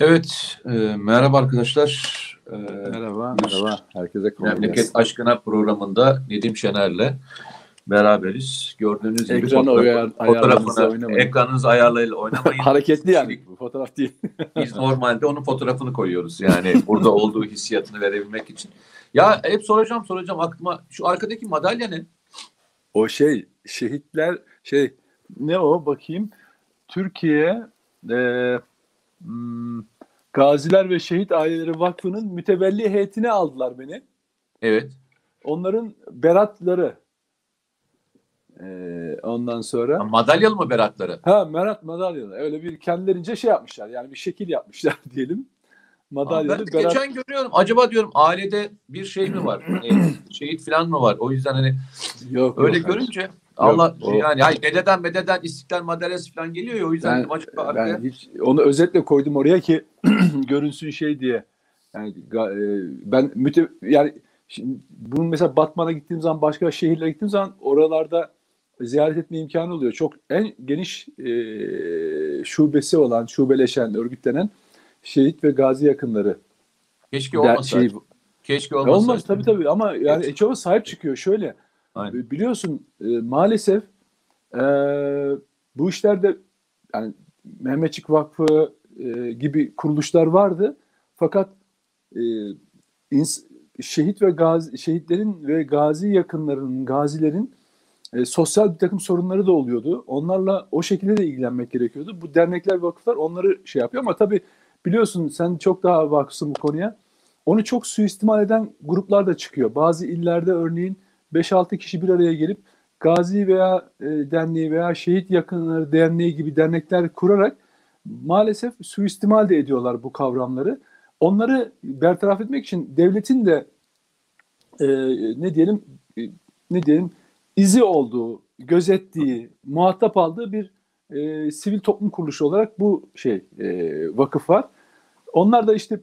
Evet, e, merhaba arkadaşlar. E, Merhaba, merhaba. Herkese kolay Memleket gelsin. Aşkına programında Nedim Şener'le beraberiz. Gördüğünüz gibi Ekranı fotoğrafı- ayar- ayarlarınızı fotoğrafını oynamayın. ekranınız ayarlayla oynamayın. Hareketli yani bu fotoğraf değil. Biz normalde onun fotoğrafını koyuyoruz yani burada olduğu hissiyatını verebilmek için. Ya hep soracağım soracağım aklıma şu arkadaki madalya ne? O şey şehitler şey ne o bakayım Türkiye e, Gaziler ve Şehit Aileleri Vakfı'nın mütevelli heyetine aldılar beni. Evet. Onların beratları. E, ondan sonra Madalyalı mı beratları? ha Merat madalyalı öyle bir kendilerince şey yapmışlar yani bir şekil yapmışlar diyelim. Ben Madalyalı de berat geçen görüyorum. Acaba diyorum ailede bir şey mi var? Hani şehit falan mı var? O yüzden hani yok Öyle yok, görünce Allah o- yani hayır, dededen mededen istiklal madalyası falan geliyor ya o yüzden Ben, acaba arkaya- ben hiç onu özetle koydum oraya ki görünsün şey diye. Yani e, ben müte yani şimdi bunun mesela Batman'a gittiğim zaman başka şehirlere gittiğim zaman oralarda ziyaret etme imkanı oluyor. Çok en geniş e, şubesi olan, şubeleşen, örgütlenen şehit ve gazi yakınları. keşke olmasa. şey, keşke olmasa. olmaz tabii tabii ama yani çoğu sahip çıkıyor şöyle. Aynen. Biliyorsun e, maalesef e, bu işlerde yani Mehmetçik Vakfı e, gibi kuruluşlar vardı. Fakat e, ins- şehit ve gazi, şehitlerin ve gazi yakınlarının, gazilerin e, sosyal bir takım sorunları da oluyordu. Onlarla o şekilde de ilgilenmek gerekiyordu. Bu dernekler, vakıflar onları şey yapıyor ama tabii biliyorsun sen çok daha vakıfsın bu konuya. Onu çok suistimal eden gruplar da çıkıyor. Bazı illerde örneğin 5-6 kişi bir araya gelip Gazi veya e, derneği veya şehit yakınları derneği gibi dernekler kurarak maalesef suistimal de ediyorlar bu kavramları. Onları bertaraf etmek için devletin de e, ne diyelim e, ne diyelim izi olduğu, gözettiği, muhatap aldığı bir e, sivil toplum kuruluşu olarak bu şey e, vakıf var. Onlar da işte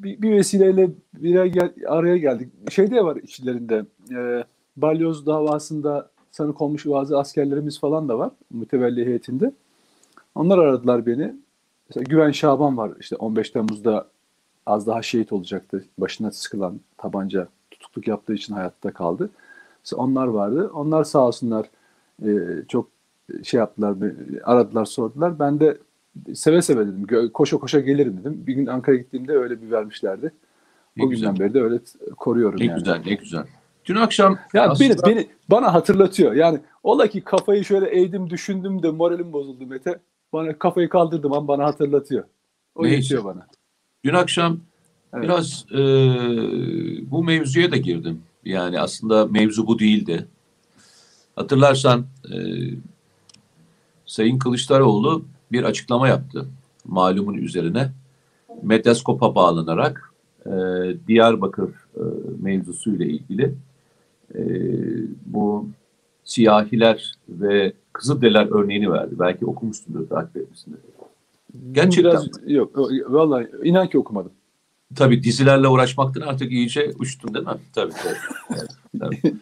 bir, bir vesileyle bir araya, gel- araya geldik. Şey de var içlerinde. E, Balyoz davasında sanık olmuş bazı askerlerimiz falan da var mütevelli heyetinde. Onlar aradılar beni. Mesela Güven Şaban var işte 15 Temmuz'da az daha şehit olacaktı. Başına sıkılan tabanca tutukluk yaptığı için hayatta kaldı. Mesela onlar vardı. Onlar sağ olsunlar e, çok şey yaptılar, aradılar, sordular. Ben de seve seve dedim. Koşa koşa gelirim dedim. Bir gün Ankara'ya gittiğimde öyle bir vermişlerdi. Ne O günden beri de öyle koruyorum Ne yani. güzel ne güzel. Dün akşam Ya aslında- beni, beni bana hatırlatıyor. Yani ola ki kafayı şöyle eğdim, düşündüm de moralim bozuldu Mete. Bana kafayı kaldırdım ama bana hatırlatıyor. O Neyse. yetiyor bana. dün akşam Evet. biraz e, bu mevzuya da girdim. Yani aslında mevzu bu değildi. Hatırlarsan e, Sayın Kılıçdaroğlu bir açıklama yaptı malumun üzerine. Medyascope'a bağlanarak e, Diyarbakır e, mevzusuyla ilgili e, bu siyahiler ve Kızılderililer örneğini verdi. Belki okumuşsundur, takip etmişsindir. Gerçekten. Biraz, yok, o- vallahi inan ki okumadım. Tabii dizilerle uğraşmaktan artık iyice uçtun değil mi? Tabii tabii. Evet, tabii.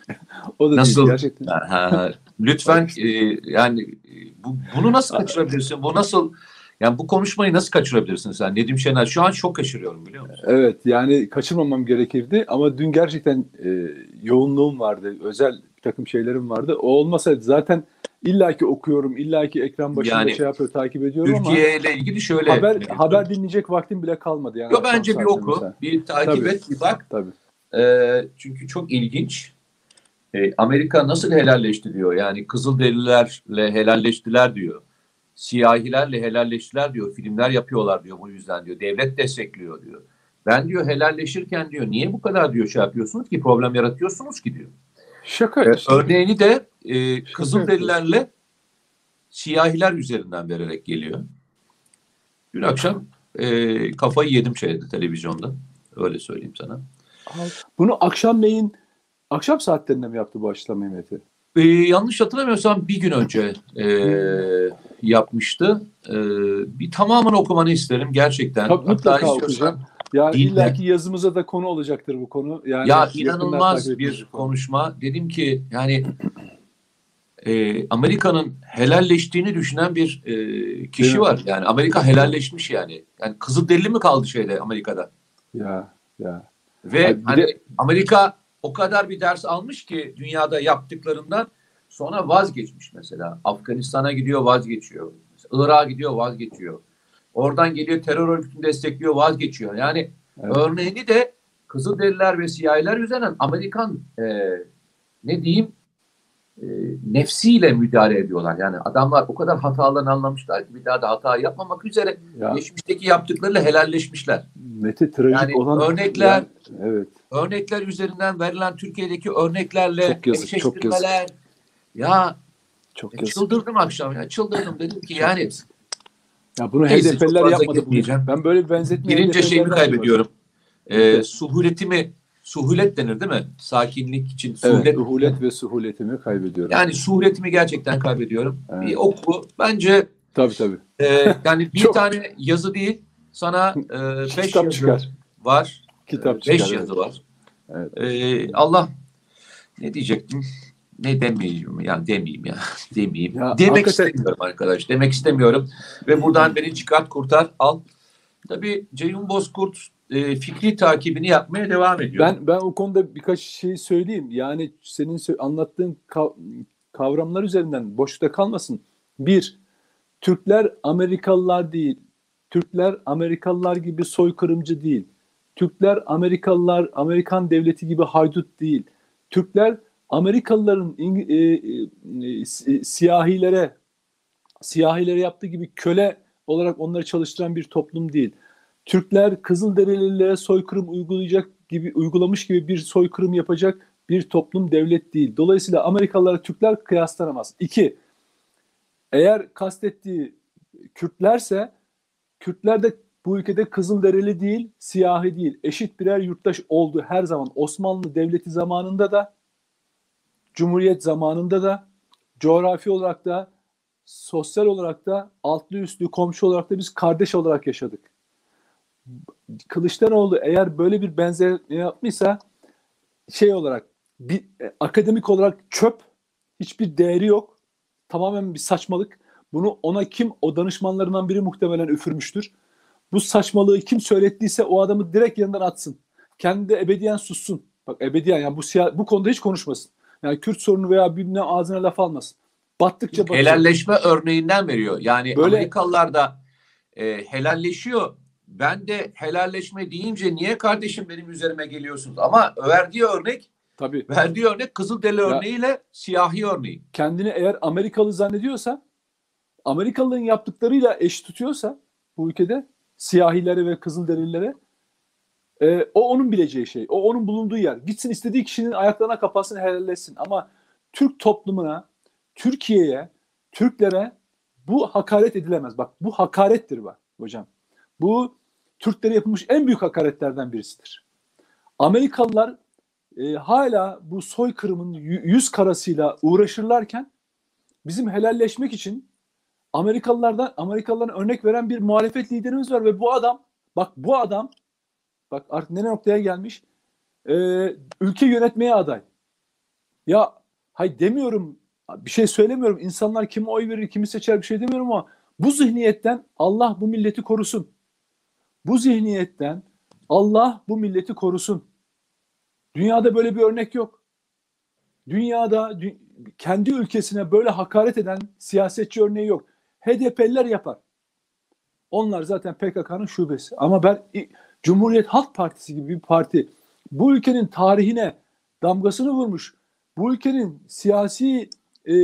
O da Nasıl? değil gerçekten. Ha, ha. Lütfen e, yani e, bu, bunu nasıl kaçırabilirsin? Bu nasıl yani bu konuşmayı nasıl kaçırabilirsin sen? Nedim Şener şu an çok kaçırıyorum biliyor musun? Evet yani kaçırmamam gerekirdi ama dün gerçekten e, yoğunluğum vardı. Özel takım şeylerim vardı. O olmasaydı zaten illaki okuyorum, illaki ekran başında Yani şey yapıyor, takip ediyorum Türkiye ile ilgili şöyle ama haber Nedim, haber dinleyecek vaktim bile kalmadı yani. Yo, bence bir oku, mesela. bir takip Tabii. et, bir bak. Tabii. E, çünkü çok ilginç. E, Amerika nasıl helalleşti diyor. Yani Kızılderililerle helalleştiler diyor. Siyahilerle helalleştiler diyor. Filmler yapıyorlar diyor bu yüzden diyor. Devlet destekliyor diyor. Ben diyor helalleşirken diyor niye bu kadar diyor şey yapıyorsunuz ki problem yaratıyorsunuz ki diyor. Şaka. İşte. örneğini de e, Kızılderililerle siyahiler üzerinden vererek geliyor. Dün akşam e, kafayı yedim şeyde televizyonda. Öyle söyleyeyim sana. Bunu akşamleyin akşam saatlerinde mi yaptı bu açıklamayı Mete? Ee, yanlış hatırlamıyorsam bir gün önce e, yapmıştı. E, bir tamamını okumanı isterim gerçekten. Tabii, mutlaka istiyorsan- okuyacağım. Ya Dinle. illaki yazımıza da konu olacaktır bu konu. Yani Ya inanılmaz bir konu. konuşma. Dedim ki yani e, Amerika'nın helalleştiğini düşünen bir e, kişi Değil var. Yani Amerika helalleşmiş yani. Yani Kızılderili mi kaldı şeyde Amerika'da? Ya ya. Ve Abi hani de- Amerika o kadar bir ders almış ki dünyada yaptıklarından sonra vazgeçmiş mesela. Afganistan'a gidiyor vazgeçiyor. Irak'a gidiyor vazgeçiyor. Oradan geliyor terör örgütünü destekliyor vazgeçiyor. Yani Evet. örneğini de Kızılderililer ve siyahiler üzerinden Amerikan e, ne diyeyim e, nefsiyle müdahale ediyorlar. Yani adamlar o kadar hatalarını anlamışlar ki bir daha da hata yapmamak üzere Ya geçmişteki yaptıklarıyla helalleşmişler. Mete trajik Yani olan örnekler- Yani, evet. örnekler üzerinden verilen Türkiye'deki örneklerle Çok yazık, çok eşleştirmeler. Ya Çok e, yazık. çıldırdım akşam ya çıldırdım dedim ki yani yazık. Ya bunu Neyse, HDP'liler yapmadı. Bunu. Ben böyle bir benzetme HDP'lilerden şeyimi kaybediyorum. Ee, Evet. suhuletimi suhulet denir değil mi? Sakinlik için suhulet. Evet, uhulet ve suhuletimi kaybediyorum. Yani suhuletimi gerçekten kaybediyorum. Evet. Bir oku. Bence tabii tabii. e, yani bir Çok. tane yazı değil sana e, beş Kitap yazı çıkar. var. Kitap E, çıkar. Beş evet. yazı var. Evet. E, Allah ne diyecektim? Ne demeyeyim ya demeyeyim ya demeyeyim. Ya Demek hakikaten- istemiyorum arkadaş. Demek istemiyorum. Ve buradan beni çıkart kurtar al. Tabii Ceyhun Bozkurt e, fikri takibini yapmaya devam ediyor. Ben ben o konuda birkaç şey söyleyeyim. Yani senin anlattığın kav- kavramlar üzerinden boşlukta kalmasın. Bir, Türkler Amerikalılar değil. Türkler Amerikalılar gibi soykırımcı değil. Türkler Amerikalılar Amerikan devleti gibi haydut değil. Türkler Amerikalıların e, e, e, si- siyahilere siyahilere yaptığı gibi köle olarak onları çalıştıran bir toplum değil. Türkler Kızılderililere soykırım uygulayacak gibi uygulamış gibi bir soykırım yapacak bir toplum devlet değil. Dolayısıyla Amerikalılara Türkler kıyaslanamaz. İki, eğer kastettiği Kürtlerse Kürtler de bu ülkede Kızılderili değil, siyahi değil. Eşit birer yurttaş oldu her zaman. Osmanlı Devleti zamanında da, Cumhuriyet zamanında da, coğrafi olarak da, sosyal olarak da, altlı üstlü komşu olarak da biz kardeş olarak yaşadık. Kılıçdaroğlu eğer böyle bir benzer yapmışsa şey olarak bir e, akademik olarak çöp hiçbir değeri yok. Tamamen bir saçmalık. Bunu ona kim o danışmanlarından biri muhtemelen üfürmüştür. Bu saçmalığı kim söylettiyse o adamı direkt yanından atsın. Kendi de ebediyen sussun. Bak ebediyen yani bu bu konuda hiç konuşmasın. Yani Kürt sorunu veya bilmem ağzına laf almasın. Battıkça batacak. helalleşme örneğinden veriyor. Yani Böyle- Amerikalılar da e, helalleşiyor. Ben de helalleşme deyince niye kardeşim benim üzerime geliyorsunuz? Ama verdiği örnek, Tabii. verdiği örnek Kızılderili örneğiyle siyahi örneği. kendini eğer Amerikalı zannediyorsa, Amerikalıların yaptıklarıyla eş tutuyorsa bu ülkede siyahilere ve kızılderililere e, o onun bileceği şey. O onun bulunduğu yer. Gitsin istediği kişinin ayaklarına kapatsın, helalleşsin. Ama Türk toplumuna, Türkiye'ye, Türklere bu hakaret edilemez. Bak bu hakarettir bak hocam. Bu Türklere yapılmış en büyük hakaretlerden birisidir. Amerikalılar e, hala bu soykırımın yü- yüz karasıyla uğraşırlarken bizim helalleşmek için Amerikalılardan Amerikalıların örnek veren bir muhalefet liderimiz var ve bu adam bak bu adam bak artık ne noktaya gelmiş e, ülke yönetmeye aday. Ya hay demiyorum bir şey söylemiyorum insanlar kimi oy verir kimi seçer bir şey demiyorum ama bu zihniyetten Allah bu milleti korusun. Bu zihniyetten Allah bu milleti korusun. Dünyada böyle bir örnek yok. Dünyada dü- kendi ülkesine böyle hakaret eden siyasetçi örneği yok. HDP'liler yapar. Onlar zaten PKK'nın şubesi. Ama ben Cumhuriyet Halk Partisi gibi bir parti bu ülkenin tarihine damgasını vurmuş. Bu ülkenin siyasi e,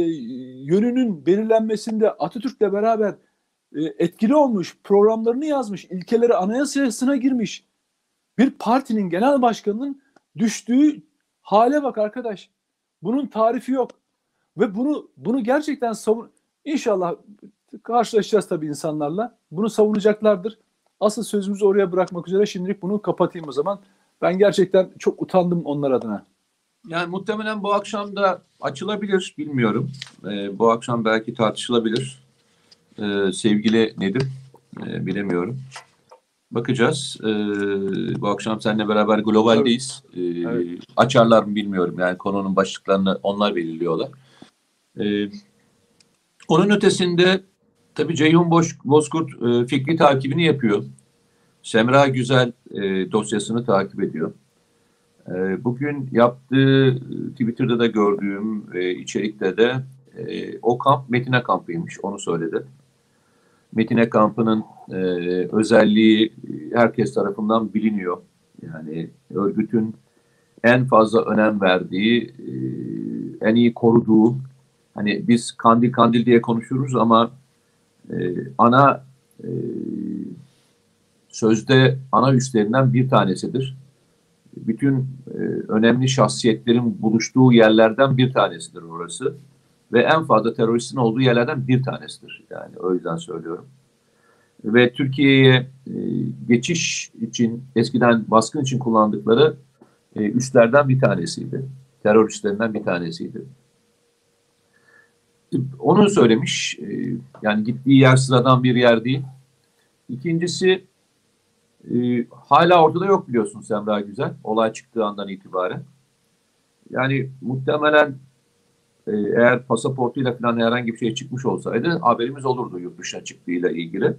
yönünün belirlenmesinde Atatürk'le beraber e, etkili olmuş, programlarını yazmış, ilkeleri anayasasına girmiş bir partinin genel başkanının düştüğü hale bak arkadaş. Bunun tarifi yok. Ve bunu bunu gerçekten savun İnşallah karşılaşacağız tabii insanlarla. Bunu savunacaklardır. Asıl sözümüzü oraya bırakmak üzere şimdilik bunu kapatayım o zaman. Ben gerçekten çok utandım onlar adına. Yani muhtemelen bu akşam da açılabilir, bilmiyorum. Ee, bu akşam belki tartışılabilir. Ee, sevgili Nedim, ee, bilemiyorum. Bakacağız. Ee, bu akşam seninle beraber globaldeyiz. Ee, Evet. Açarlar mı bilmiyorum. Yani konunun başlıklarını onlar belirliyorlar. Ee, onun ötesinde tabii Ceyhun Boş, Bozkurt e, fikri takibini yapıyor. Semra Güzel e, dosyasını takip ediyor. E, bugün yaptığı Twitter'da da gördüğüm e, içerikte de e, o kamp Metine kampıymış onu söyledi. Metine kampının e, özelliği herkes tarafından biliniyor. Yani örgütün en fazla önem verdiği, e, en iyi koruduğu, hani biz kandil kandil diye konuşuruz ama e, ana e, sözde ana üstlerinden bir tanesidir. Bütün e, önemli şahsiyetlerin buluştuğu yerlerden bir tanesidir orası. Ve en fazla teröristin olduğu yerlerden bir tanesidir. Yani o yüzden söylüyorum. Ve Türkiye'ye e, geçiş için, eskiden baskın için kullandıkları e, üstlerden bir tanesiydi. Teröristlerinden bir tanesiydi. Onu söylemiş. E, yani gittiği yer sıradan bir yer değil. İkincisi e, hala ortada yok biliyorsun Semra Güzel. Olay çıktığı andan itibaren. Yani muhtemelen e, eğer pasaportuyla falan herhangi bir şey çıkmış olsaydı haberimiz olurdu yurt dışına çıktığıyla ilgili.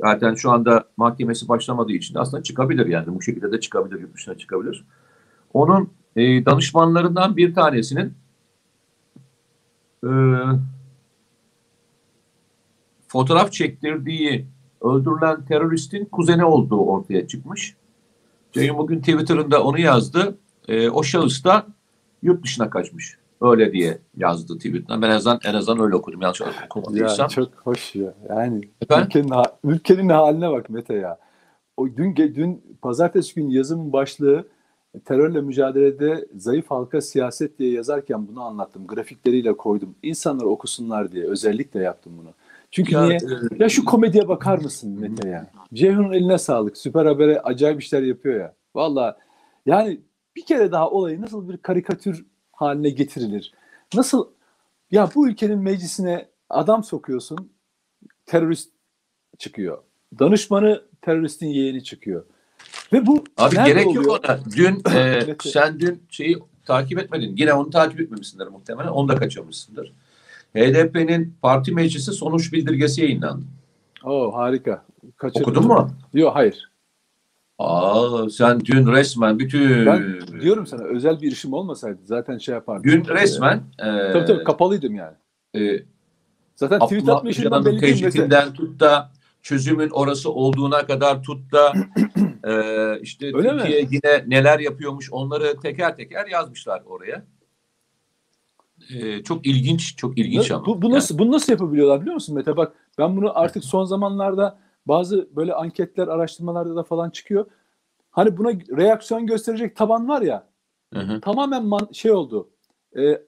Zaten şu anda mahkemesi başlamadığı için aslında çıkabilir yani bu şekilde de çıkabilir, yurt dışına çıkabilir. Onun e, danışmanlarından bir tanesinin e, fotoğraf çektirdiği öldürülen teröristin kuzeni olduğu ortaya çıkmış. Ceyhun bugün Twitter'ında onu yazdı. E, o şahıs da yurt dışına kaçmış. Öyle diye yazdı Twitter'dan. Ben en azından, en azından öyle okudum. Yanlış okumadıysam. Ya çok hoş ya. Yani ülkenin, ülkenin haline bak Mete ya. O dün dün pazartesi gün yazım başlığı terörle mücadelede zayıf halka siyaset diye yazarken bunu anlattım. Grafikleriyle koydum. İnsanlar okusunlar diye özellikle yaptım bunu. Çünkü ya, niye? E, ya şu komediye bakar mısın Mete ya? Ceyhun'un eline sağlık. Süper Haber'e acayip işler yapıyor ya. Valla yani bir kere daha olayı nasıl bir karikatür haline getirilir? Nasıl ya bu ülkenin meclisine adam sokuyorsun terörist çıkıyor. Danışmanı teröristin yeğeni çıkıyor. Ve bu Abi gerek oluyor? yok ona. Dün e, sen dün şeyi takip etmedin. Yine onu takip etmemişsindir muhtemelen. Onu da kaçırmışsındır. HDP'nin parti meclisi sonuç bildirgesi yayınlandı. Oo harika. Kaçırdım. Okudun mu? Yok hayır. Aa sen dün resmen bütün... Ben diyorum sana özel bir işim olmasaydı zaten şey yapardım. Dün resmen... E, tabii tabii kapalıydım yani. E, zaten tweet atma işinden belli değil. tut da çözümün orası olduğuna kadar tut da e, işte Öyle Türkiye mi? yine neler yapıyormuş onları teker teker yazmışlar oraya. E, çok ilginç, çok ilginç ama. Bu, bu nasıl yani. bunu nasıl yapabiliyorlar biliyor musun Mete? Bak ben bunu artık son zamanlarda bazı böyle anketler, araştırmalarda da falan çıkıyor. Hani buna reaksiyon gösterecek taban var ya. Hı hı. Tamamen man, şey oldu. E, e,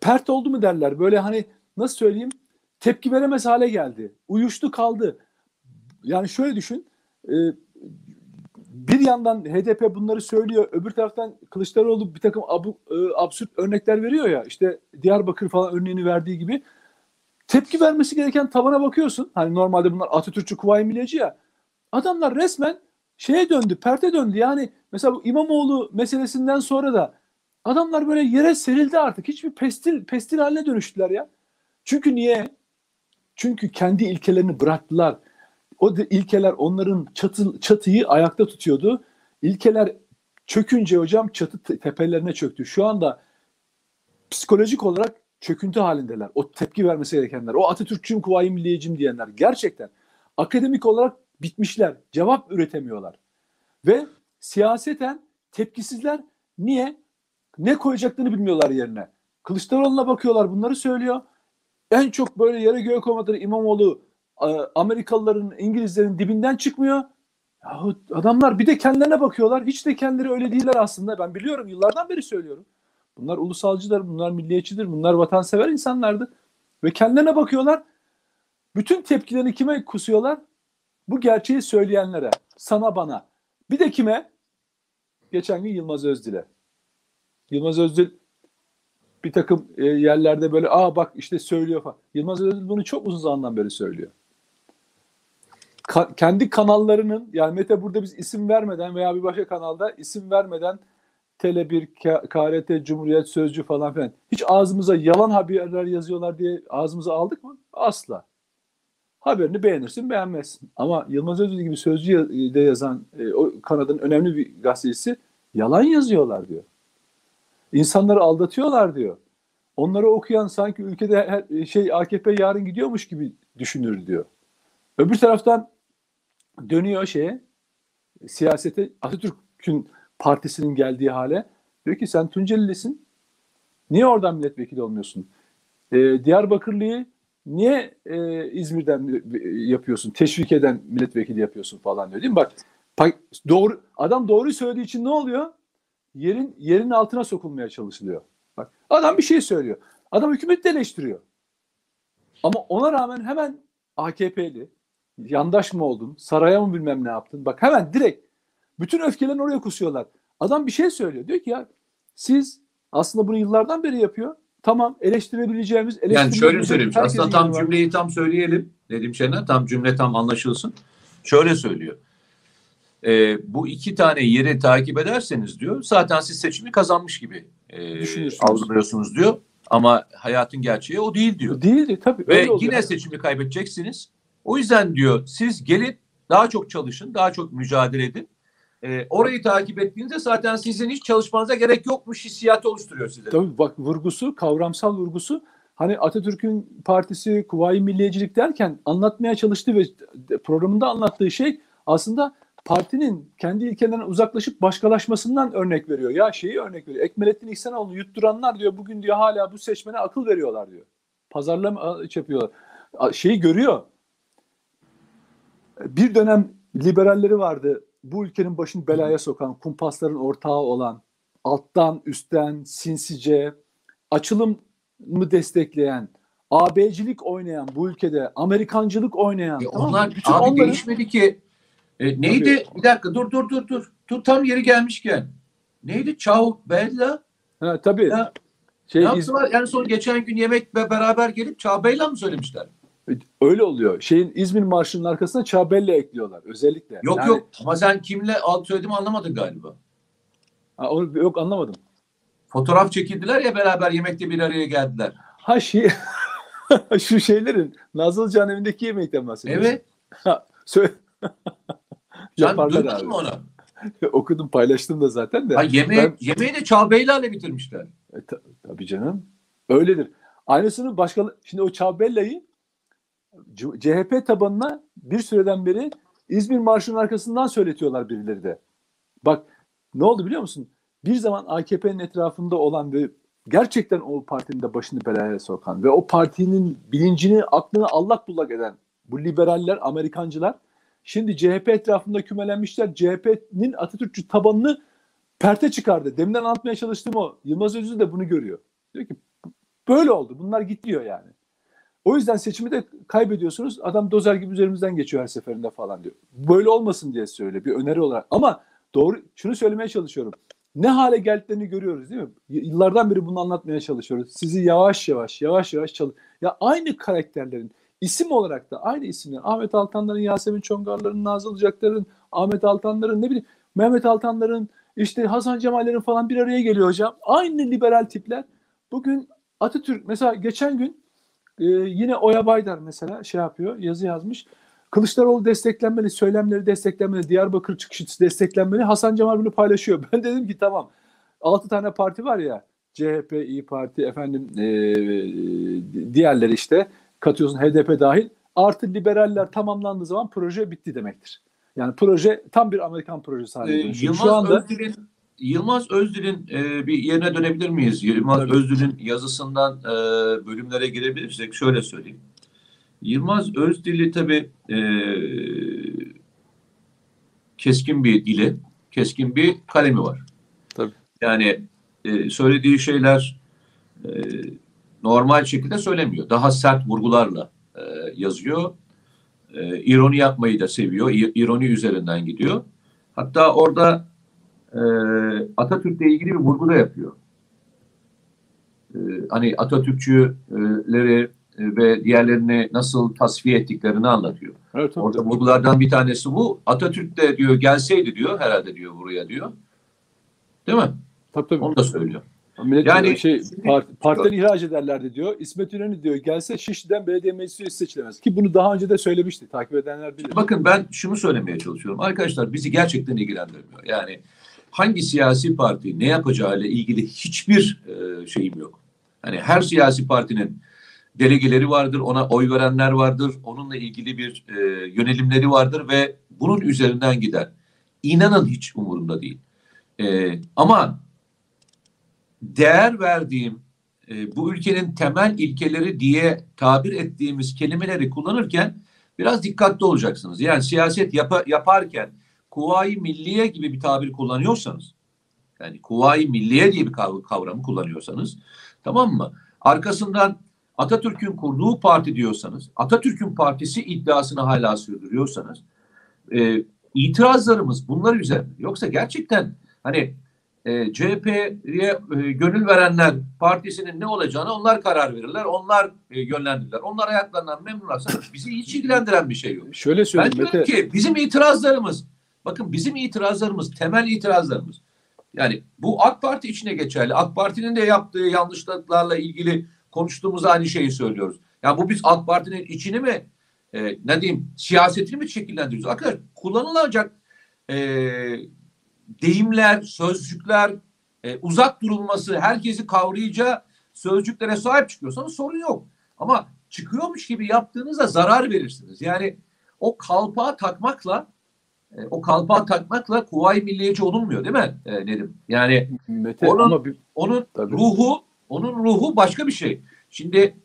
pert oldu mu derler. Böyle hani nasıl söyleyeyim? Tepki veremez hale geldi. Uyuştu kaldı. Yani şöyle düşün. E, bir yandan HDP bunları söylüyor. Öbür taraftan Kılıçdaroğlu bir takım abu, e, absürt örnekler veriyor ya. İşte Diyarbakır falan örneğini verdiği gibi. Tepki vermesi gereken tabana bakıyorsun. Hani normalde bunlar Atatürkçü Kuvayi Milliyeci ya. Adamlar resmen şeye döndü, perte döndü. Yani mesela bu İmamoğlu meselesinden sonra da adamlar böyle yere serildi artık. Hiçbir pestil pestil haline dönüştüler ya. Çünkü niye? Çünkü kendi ilkelerini bıraktılar. O ilkeler onların çatı, çatıyı ayakta tutuyordu. İlkeler çökünce hocam çatı tepelerine çöktü. Şu anda psikolojik olarak çöküntü halindeler. O tepki vermesi gerekenler, o Atatürkçüyüm, Kuvayi Milliyecim diyenler gerçekten akademik olarak bitmişler. Cevap üretemiyorlar. Ve siyaseten tepkisizler. Niye? Ne koyacaklarını bilmiyorlar yerine. Kılıçdaroğlu'na bakıyorlar bunları söylüyor. En çok böyle yere göğe koymaları İmamoğlu Amerikalıların, İngilizlerin dibinden çıkmıyor. Yahu adamlar bir de kendilerine bakıyorlar. Hiç de kendileri öyle değiller aslında. Ben biliyorum yıllardan beri söylüyorum. Bunlar ulusalcıdır, bunlar milliyetçidir, bunlar vatansever insanlardı. Ve kendilerine bakıyorlar. Bütün tepkilerini kime kusuyorlar? Bu gerçeği söyleyenlere, sana bana. Bir de kime? Geçen gün Yılmaz Özdil'e. Yılmaz Özdil bir takım e, yerlerde böyle aa bak işte söylüyor falan. Yılmaz Özdil bunu çok uzun zamandan beri söylüyor. Ka- kendi kanallarının yani Mete burada biz isim vermeden veya bir başka kanalda isim vermeden Tele1, K- KRT, Cumhuriyet, Sözcü falan filan. Hiç ağzımıza yalan haberler yazıyorlar diye ağzımıza aldık mı? Asla. Haberini beğenirsin, beğenmezsin. Ama Yılmaz Özdil gibi Sözcü'de yazan e, o kanadın önemli bir gazetecisi yalan yazıyorlar diyor. İnsanları aldatıyorlar diyor. Onları okuyan sanki ülkede her şey AKP yarın gidiyormuş gibi düşünür diyor. Öbür taraftan dönüyor şeye siyasete Atatürk'ün partisinin geldiği hale diyor ki sen Tuncelilisin. Niye oradan milletvekili olmuyorsun? Ee, Diyarbakırlı'yı niye e, İzmir'den yapıyorsun? Teşvik eden milletvekili yapıyorsun falan diyor değil mi? Bak doğru adam doğruyu söylediği için ne oluyor? Yerin yerin altına sokulmaya çalışılıyor. Bak adam bir şey söylüyor. Adam hükümeti de eleştiriyor. Ama ona rağmen hemen AKP'li, yandaş mı oldun, saraya mı bilmem ne yaptın? Bak hemen direkt bütün öfkelerini oraya kusuyorlar. Adam bir şey söylüyor. Diyor ki ya siz aslında bunu yıllardan beri yapıyor. Tamam eleştirebileceğimiz Yani şöyle eleştirebileceğimiz söyleyeyim. Aslında tam var. cümleyi tam söyleyelim. Nedim Şener tam cümle tam anlaşılsın. Şöyle söylüyor. Ee, bu iki tane yeri takip ederseniz diyor zaten siz seçimi kazanmış gibi e, algılıyorsunuz diyor. Ama hayatın gerçeği o değil diyor. Değildi tabii. Ve öyle oluyor. yine seçimi kaybedeceksiniz. O yüzden diyor siz gelin daha çok çalışın, daha çok mücadele edin. Ee, orayı takip ettiğinizde zaten sizin hiç çalışmanıza gerek yokmuş hissiyatı oluşturuyor size. Tabii bak vurgusu, kavramsal vurgusu hani Atatürk'ün partisi Kuvayi Milliyetçilik derken anlatmaya çalıştığı ve programında anlattığı şey aslında partinin kendi ilkelerinden uzaklaşıp başkalaşmasından örnek veriyor. Ya şeyi örnek veriyor. Ekmelettin İhsanoğlu yutturanlar diyor bugün diyor hala bu seçmene akıl veriyorlar diyor. Pazarlama yapıyorlar. Şeyi görüyor. Bir dönem liberalleri vardı. Bu ülkenin başını belaya sokan, kumpasların ortağı olan, alttan üstten sinsice açılım mı destekleyen, AB'cilik oynayan bu ülkede, Amerikancılık oynayan. E tamam mı? onlar Bütün abi onların- değişmedi ki. E, neydi? Bir dakika dur dur dur dur. Dur tam yeri gelmişken. Neydi? Ciao Bella. Ha, tabii. Ya, şey, ne iz- yaptılar? En son geçen gün yemek beraber gelip Ciao Bella mı söylemişler? Öyle oluyor. Şeyin İzmir Marşı'nın arkasına Çabelle ekliyorlar özellikle. Yok Yani- yok. Ama sen kimle alt söylediğimi anlamadın galiba. Ha, onu, yok anlamadım. Fotoğraf çekildiler ya beraber yemekte bir araya geldiler. Ha şey şu şeylerin Nazlı Can evindeki yemekten bahsediyorsun. Evet. Ha, söyle. Sen abi. mı onu? Okudum paylaştım da zaten de. Ha, yemeği, Ben- yemeği de ile bitirmişler. E, ta- tabii canım. Öyledir. Aynısını başka şimdi o Çabella'yı C- CHP tabanına bir süreden beri İzmir Marşı'nın arkasından söyletiyorlar birileri de. Bak ne oldu biliyor musun? Bir zaman AKP'nin etrafında olan ve gerçekten o partinin de başını belaya sokan ve o partinin bilincini, aklını allak bullak eden bu liberaller, Amerikancılar şimdi CHP etrafında kümelenmişler. CHP'nin Atatürkçü tabanını perte çıkardı. Deminden anlatmaya çalıştığım o. Yılmaz Özül de bunu görüyor. Diyor ki böyle oldu. Bunlar gidiyor yani. O yüzden seçimi de kaybediyorsunuz. Adam dozer gibi üzerimizden geçiyor her seferinde falan diyor. Böyle olmasın diye söyle bir öneri olarak. Ama doğru şunu söylemeye çalışıyorum. Ne hale geldiklerini görüyoruz değil mi? Yıllardan beri bunu anlatmaya çalışıyoruz. Sizi yavaş yavaş yavaş yavaş çalış. Ya aynı karakterlerin isim olarak da aynı isimler. Ahmet Altanların, Yasemin Çongarların, Nazlı Ilıcakların, Ahmet Altanların ne bileyim Mehmet Altanların, işte Hasan Cemallerin falan bir araya geliyor hocam. Aynı liberal tipler. Bugün Atatürk mesela geçen gün e, yine Oya Baydar mesela şey yapıyor, yazı yazmış. Kılıçdaroğlu desteklenmeli, söylemleri desteklenmeli, Diyarbakır çıkışı desteklenmeli. Hasan Cemal bunu paylaşıyor. Ben dedim ki tamam. 6 tane parti var ya. CHP, İyi Parti, efendim e, e, diğerleri işte katıyorsun HDP dahil. Artı liberaller tamamlandığı zaman proje bitti demektir. Yani proje tam bir Amerikan projesi haline Ee, dönüşüyor. Yılmaz Şu anda Özdil'in Yılmaz Özdil'in e, bir yerine dönebilir miyiz? Yılmaz Tabii. Özdil'in yazısından e, bölümlere girebilirsek şöyle söyleyeyim. Yılmaz Özdil'i tabii e, keskin bir dili, keskin bir kalemi var. Tabii. Yani e, söylediği şeyler e, normal şekilde söylemiyor. Daha sert vurgularla e, yazıyor. E, ironi yapmayı da seviyor. İ- İroni üzerinden gidiyor. Hatta orada e, Atatürk'le ilgili bir vurgu da yapıyor. E, hani Atatürkçüleri e, ve diğerlerini nasıl tasfiye ettiklerini anlatıyor. evet, tabii. Orada vurgulardan bir tanesi bu. Atatürk de diyor gelseydi diyor herhalde diyor buraya diyor. Değil mi? Tabii tabii. Onu da söylüyor. Millet Yani- yani şey part, partiden ihraç ederlerdi diyor. İsmet İnönü diyor gelse Şişli'den belediye meclis üyesi seçilemez. Ki bunu daha önce de söylemişti. Takip edenler bilir. Bakın ben şunu söylemeye çalışıyorum. Arkadaşlar bizi gerçekten ilgilendirmiyor. Yani hangi siyasi parti ne yapacağıyla ilgili hiçbir e, şeyim yok. Hani her siyasi partinin delegeleri vardır, ona oy verenler vardır, onunla ilgili bir e, yönelimleri vardır ve bunun üzerinden gider. İnanın hiç umurumda değil. E, ama değer verdiğim bu ülkenin temel ilkeleri diye tabir ettiğimiz kelimeleri kullanırken biraz dikkatli olacaksınız. Yani siyaset yapa- yaparken kuvayi milliye gibi bir tabir kullanıyorsanız yani kuvayi milliye diye bir kav- kavramı kullanıyorsanız tamam mı? Arkasından Atatürk'ün kurduğu parti diyorsanız, Atatürk'ün partisi iddiasını hala sürdürüyorsanız e, itirazlarımız bunlar üzerine. Yoksa gerçekten hani e, CHP'ye e, gönül verenler partisinin ne olacağını onlar karar verirler. Onlar e, yönlendirirler. Onlar hayatlarından memnunlarsa bizi hiç ilgilendiren bir şey yok. Şöyle Ben söyleyeyim diyorum Mete. ki bizim itirazlarımız, bakın bizim itirazlarımız, temel itirazlarımız. Yani bu AK Parti içine geçerli. AK Parti'nin de yaptığı yanlışlıklarla ilgili konuştuğumuz aynı şeyi söylüyoruz. Ya bu biz AK Parti'nin içini mi, e, ne diyeyim, siyasetini mi şekillendiriyoruz? Arkadaşlar kullanılacak e, deyimler, sözcükler, e, uzak durulması, herkesi kavrayacağı sözcüklere sahip çıkıyorsanız sorun yok. Ama çıkıyormuş gibi yaptığınızda zarar verirsiniz. Yani o kalpağı takmakla e, o kalpağı takmakla kuvayi milliyetçi olunmuyor değil mi e, Nedim? Yani Mete Onun- bir, onun Tabii. ruhu onun ruhu başka bir şey. Şimdi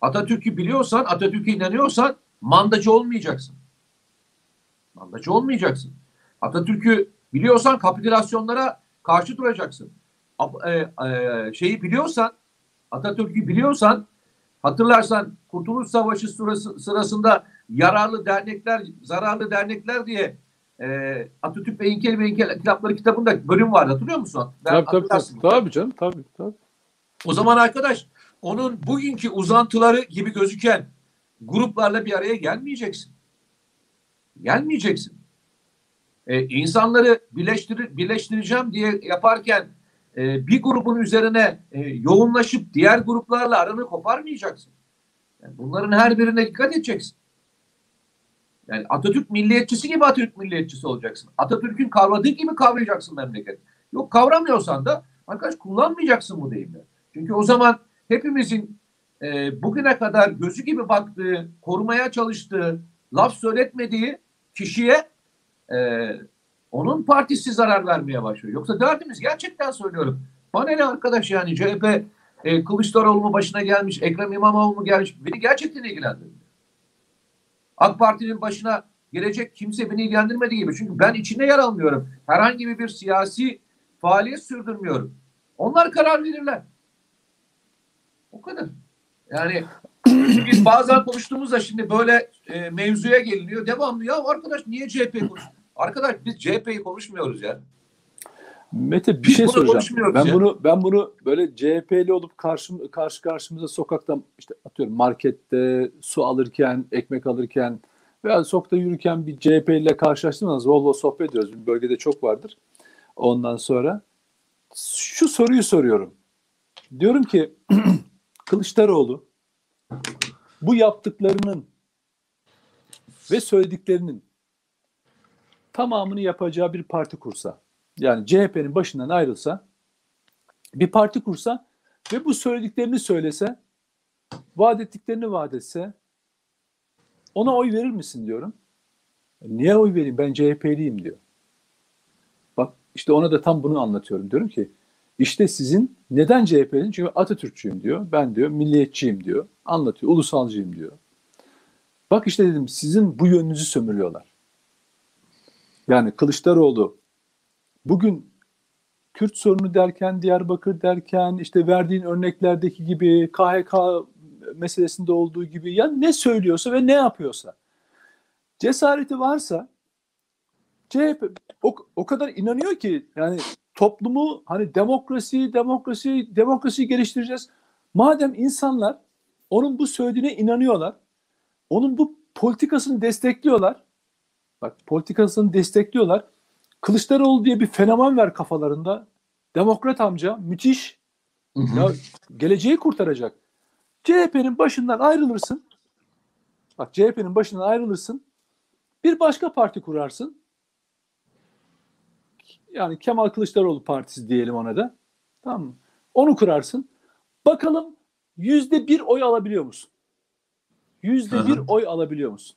Atatürk'ü biliyorsan, Atatürk'e inanıyorsan mandacı olmayacaksın. Mandacı olmayacaksın. Atatürk'ü biliyorsan kapitülasyonlara karşı duracaksın. E, e, şeyi biliyorsan, Atatürk'ü biliyorsan, hatırlarsan Kurtuluş Savaşı sırası, sırasında yararlı dernekler, zararlı dernekler diye e, Atatürk ve İlkel ve İnkılapları kitabında bölüm vardı hatırlıyor musun? Ben tabii, tabii, tabii, tabii canım tabii, tabii. O zaman arkadaş onun bugünkü uzantıları gibi gözüken gruplarla bir araya gelmeyeceksin. Gelmeyeceksin. Ee, insanları birleştir birleştireceğim diye yaparken e, bir grubun üzerine e, yoğunlaşıp diğer gruplarla aranı koparmayacaksın. Yani bunların her birine dikkat edeceksin. Yani Atatürk milliyetçisi gibi Atatürk milliyetçisi olacaksın. Atatürk'ün kavradığı gibi kavrayacaksın memleket. Yok kavramıyorsan da arkadaş kullanmayacaksın bu deyimleri. Çünkü o zaman hepimizin e, bugüne kadar gözü gibi baktığı, korumaya çalıştığı, laf söyletmediği kişiye e, onun partisi zarar vermeye başlıyor. Yoksa derdimiz gerçekten söylüyorum. Bana ne arkadaş yani CHP e, Kılıçdaroğlu mu başına gelmiş, Ekrem İmamoğlu mu gelmiş beni gerçekten ilgilendirmiyor. AK Parti'nin başına gelecek kimse beni ilgilendirmediği gibi. Çünkü ben içinde yer almıyorum. Herhangi bir siyasi faaliyet sürdürmüyorum. Onlar karar verirler. O kadar. Yani biz bazen konuştuğumuzda şimdi böyle e, mevzuya geliniyor. Devamlı ya arkadaş niye CHP konuş? Arkadaş biz CHP'yi konuşmuyoruz ya. Mete bir Biz şey soracağım. Ben ya. bunu ben bunu böyle CHP'li olup karşı karşı karşımıza sokakta işte atıyorum markette su alırken, ekmek alırken veya sokakta yürürken bir CHP ile karşılaştığımız bol bol sohbet ediyoruz. Bir bölgede çok vardır. Ondan sonra şu soruyu soruyorum. Diyorum ki Kılıçdaroğlu bu yaptıklarının ve söylediklerinin tamamını yapacağı bir parti kursa yani CHP'nin başından ayrılsa bir parti kursa ve bu söylediklerini söylese vaat ettiklerini vaat etse ona oy verir misin diyorum. Niye oy vereyim ben CHP'liyim diyor. Bak işte ona da tam bunu anlatıyorum. Diyorum ki işte sizin neden CHP'liyim? Çünkü Atatürkçüyüm diyor. Ben diyor milliyetçiyim diyor. Anlatıyor. Ulusalcıyım diyor. Bak işte dedim sizin bu yönünüzü sömürüyorlar. Yani Kılıçdaroğlu bugün Kürt sorunu derken, Diyarbakır derken, işte verdiğin örneklerdeki gibi, KHK meselesinde olduğu gibi ya ne söylüyorsa ve ne yapıyorsa cesareti varsa CHP o, o kadar inanıyor ki yani toplumu hani demokrasi, demokrasi, demokrasi geliştireceğiz. Madem insanlar onun bu söylediğine inanıyorlar, onun bu politikasını destekliyorlar. Bak politikasını destekliyorlar. Kılıçdaroğlu diye bir fenomen ver kafalarında. Demokrat amca müthiş. Ya geleceği kurtaracak. CHP'nin başından ayrılırsın. Bak CHP'nin başından ayrılırsın. Bir başka parti kurarsın. Yani Kemal Kılıçdaroğlu Partisi diyelim ona da. Tamam mı? Onu kurarsın. Bakalım yüzde bir oy alabiliyor musun? Yüzde bir oy alabiliyor musun?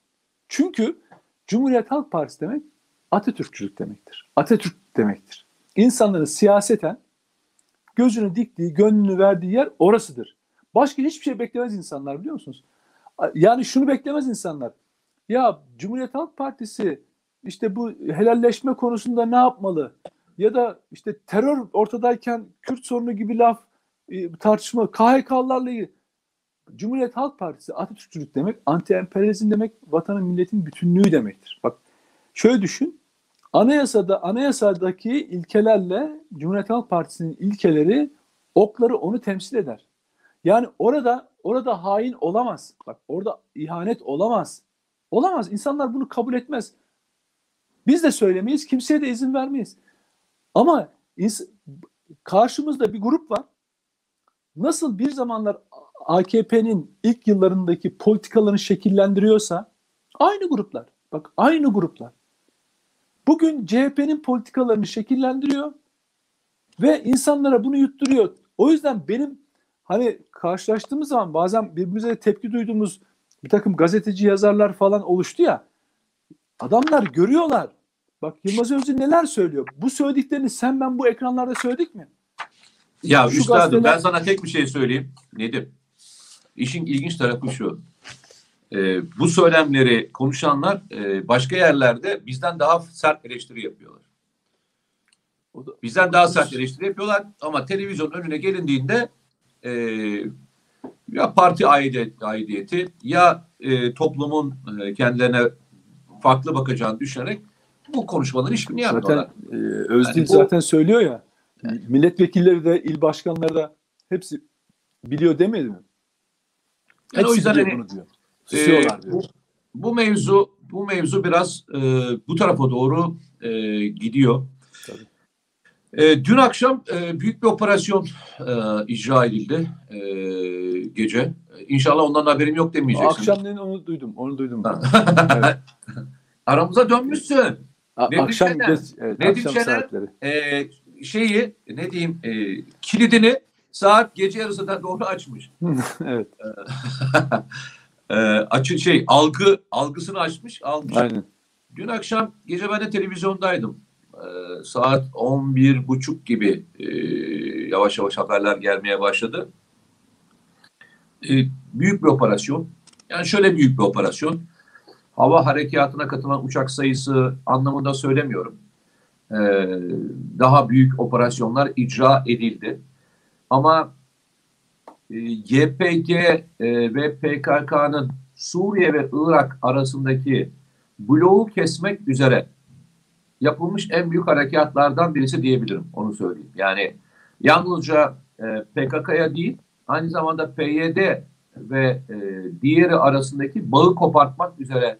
Çünkü Cumhuriyet Halk Partisi demek Atatürkçülük demektir. Atatürk demektir. İnsanların siyaseten gözünü diktiği, gönlünü verdiği yer orasıdır. Başka hiçbir şey beklemez insanlar biliyor musunuz? Yani şunu beklemez insanlar. Ya Cumhuriyet Halk Partisi işte bu helalleşme konusunda ne yapmalı? Ya da işte terör ortadayken Kürt sorunu gibi laf e, tartışma KHK'larla ilgili Cumhuriyet Halk Partisi Atatürkçülük demek, anti-emperyalizm demek, vatanın milletin bütünlüğü demektir. Bak şöyle düşün. Anayasada anayasadaki ilkelerle Cumhuriyet Halk Partisi'nin ilkeleri okları onu temsil eder. Yani orada orada hain olamaz. Bak orada ihanet olamaz. Olamaz. İnsanlar bunu kabul etmez. Biz de söylemeyiz, kimseye de izin vermeyiz. Ama karşımızda bir grup var. Nasıl bir zamanlar AKP'nin ilk yıllarındaki politikalarını şekillendiriyorsa aynı gruplar. Bak aynı gruplar. Bugün CHP'nin politikalarını şekillendiriyor ve insanlara bunu yutturuyor. O yüzden benim hani karşılaştığımız zaman bazen birbirimize tepki duyduğumuz bir takım gazeteci yazarlar falan oluştu ya. Adamlar görüyorlar. Bak Yılmaz Özdil neler söylüyor. Bu söylediklerini sen ben bu ekranlarda söyledik mi? Ya şu üstadım gazeteler... ben sana tek bir şey söyleyeyim. Nedir? İşin ilginç tarafı şu. E, bu söylemleri konuşanlar e, başka yerlerde bizden daha sert eleştiri yapıyorlar. Bizden daha sert eleştiri yapıyorlar ama televizyon önüne gelindiğinde e, ya parti aidiyeti, aidiyeti ya e, toplumun e, kendilerine farklı bakacağını düşünerek bu konuşmaları hiçbirini yapmıyorlar. Zaten e, Özdil yani zaten söylüyor ya yani. milletvekilleri de il başkanları da hepsi biliyor demedi mi? Yani hepsi o yüzden hani, bunu diyor. Susuyorlar diyor. Bu, bu mevzu bu mevzu biraz e, bu tarafa doğru e, gidiyor. Tabii. E, dün akşam e, büyük bir operasyon e, icra edildi e, gece. İnşallah ondan haberim yok demeyeceksin. Akşamleyin onu duydum. Onu duydum. evet. Aramıza dönmüşsün. A- Nedim akşam Şener, geç, evet, Nedim akşam Şener, saatleri. E, şeyi ne diyeyim e, kilidini saat gece yarısından doğru açmış. evet. e, açı şey algı algısını açmış almış. Aynen. Dün akşam gece ben de televizyondaydım. E, saat 11 buçuk gibi e, yavaş yavaş haberler gelmeye başladı. E, büyük bir operasyon. Yani şöyle büyük bir operasyon. Hava harekatına katılan uçak sayısı anlamında söylemiyorum. E, daha büyük operasyonlar icra edildi. Ama YPG e, ve PKK'nın Suriye ve Irak arasındaki bloğu kesmek üzere yapılmış en büyük harekatlardan birisi diyebilirim. Onu söyleyeyim. Yani yalnızca e, PKK'ya değil aynı zamanda PYD ve e, diğeri arasındaki bağı kopartmak üzere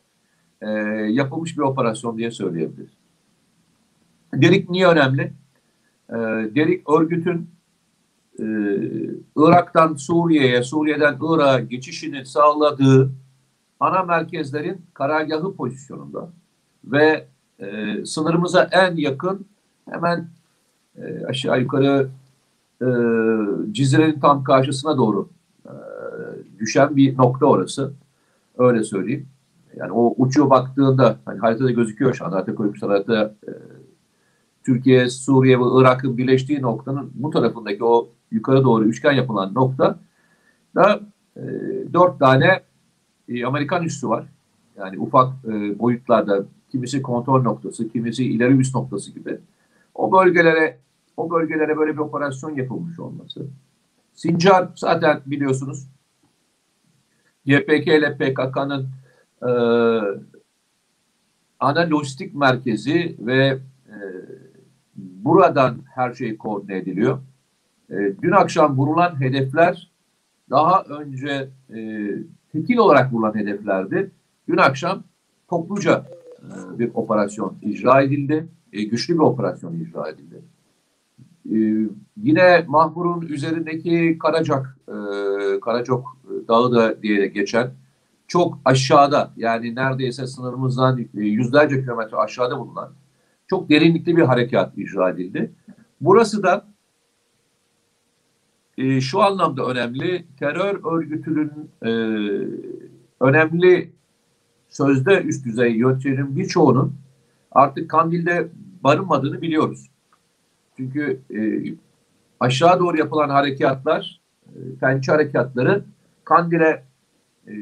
yapılmış bir operasyon diye söyleyebiliriz. Derik niye önemli? Derik örgütün e, Irak'tan Suriye'ye, Suriye'den Irak'a geçişini sağladığı ana merkezlerin karargahı pozisyonunda ve e, sınırımıza en yakın hemen e, aşağı yukarı e, Cizre'nin tam karşısına doğru e, düşen bir nokta orası. Öyle söyleyeyim. Yani o uçuyor baktığında hani haritada gözüküyor şu an harita haritada e, Türkiye, Suriye ve Irak'ın birleştiği noktanın bu tarafındaki o yukarı doğru üçgen yapılan nokta da e, dört tane e, Amerikan üssü var. Yani ufak e, boyutlarda kimisi kontrol noktası, kimisi ileri üst noktası gibi. O bölgelere o bölgelere böyle bir operasyon yapılmış olması. Sincar zaten biliyorsunuz YPG ile PKK'nın e, ana lojistik merkezi ve e, buradan her şey koordine ediliyor. E, dün akşam vurulan hedefler daha önce e, tekil olarak vurulan hedeflerdi. Dün akşam topluca e, bir operasyon icra edildi. E, güçlü bir operasyon icra edildi. yine Mahmur'un üzerindeki Karacak, e, Karacok Dağı da diye geçen çok aşağıda yani neredeyse sınırımızdan e, yüzlerce kilometre aşağıda bulunan çok derinlikli bir harekat icra edildi. Burası da e, şu anlamda önemli. Terör örgütünün e, önemli sözde üst düzey yöneticilerin birçoğunun artık Kandil'de barınmadığını biliyoruz. Çünkü e, aşağı doğru yapılan harekatlar, e, pençe harekatları Kandil'e e,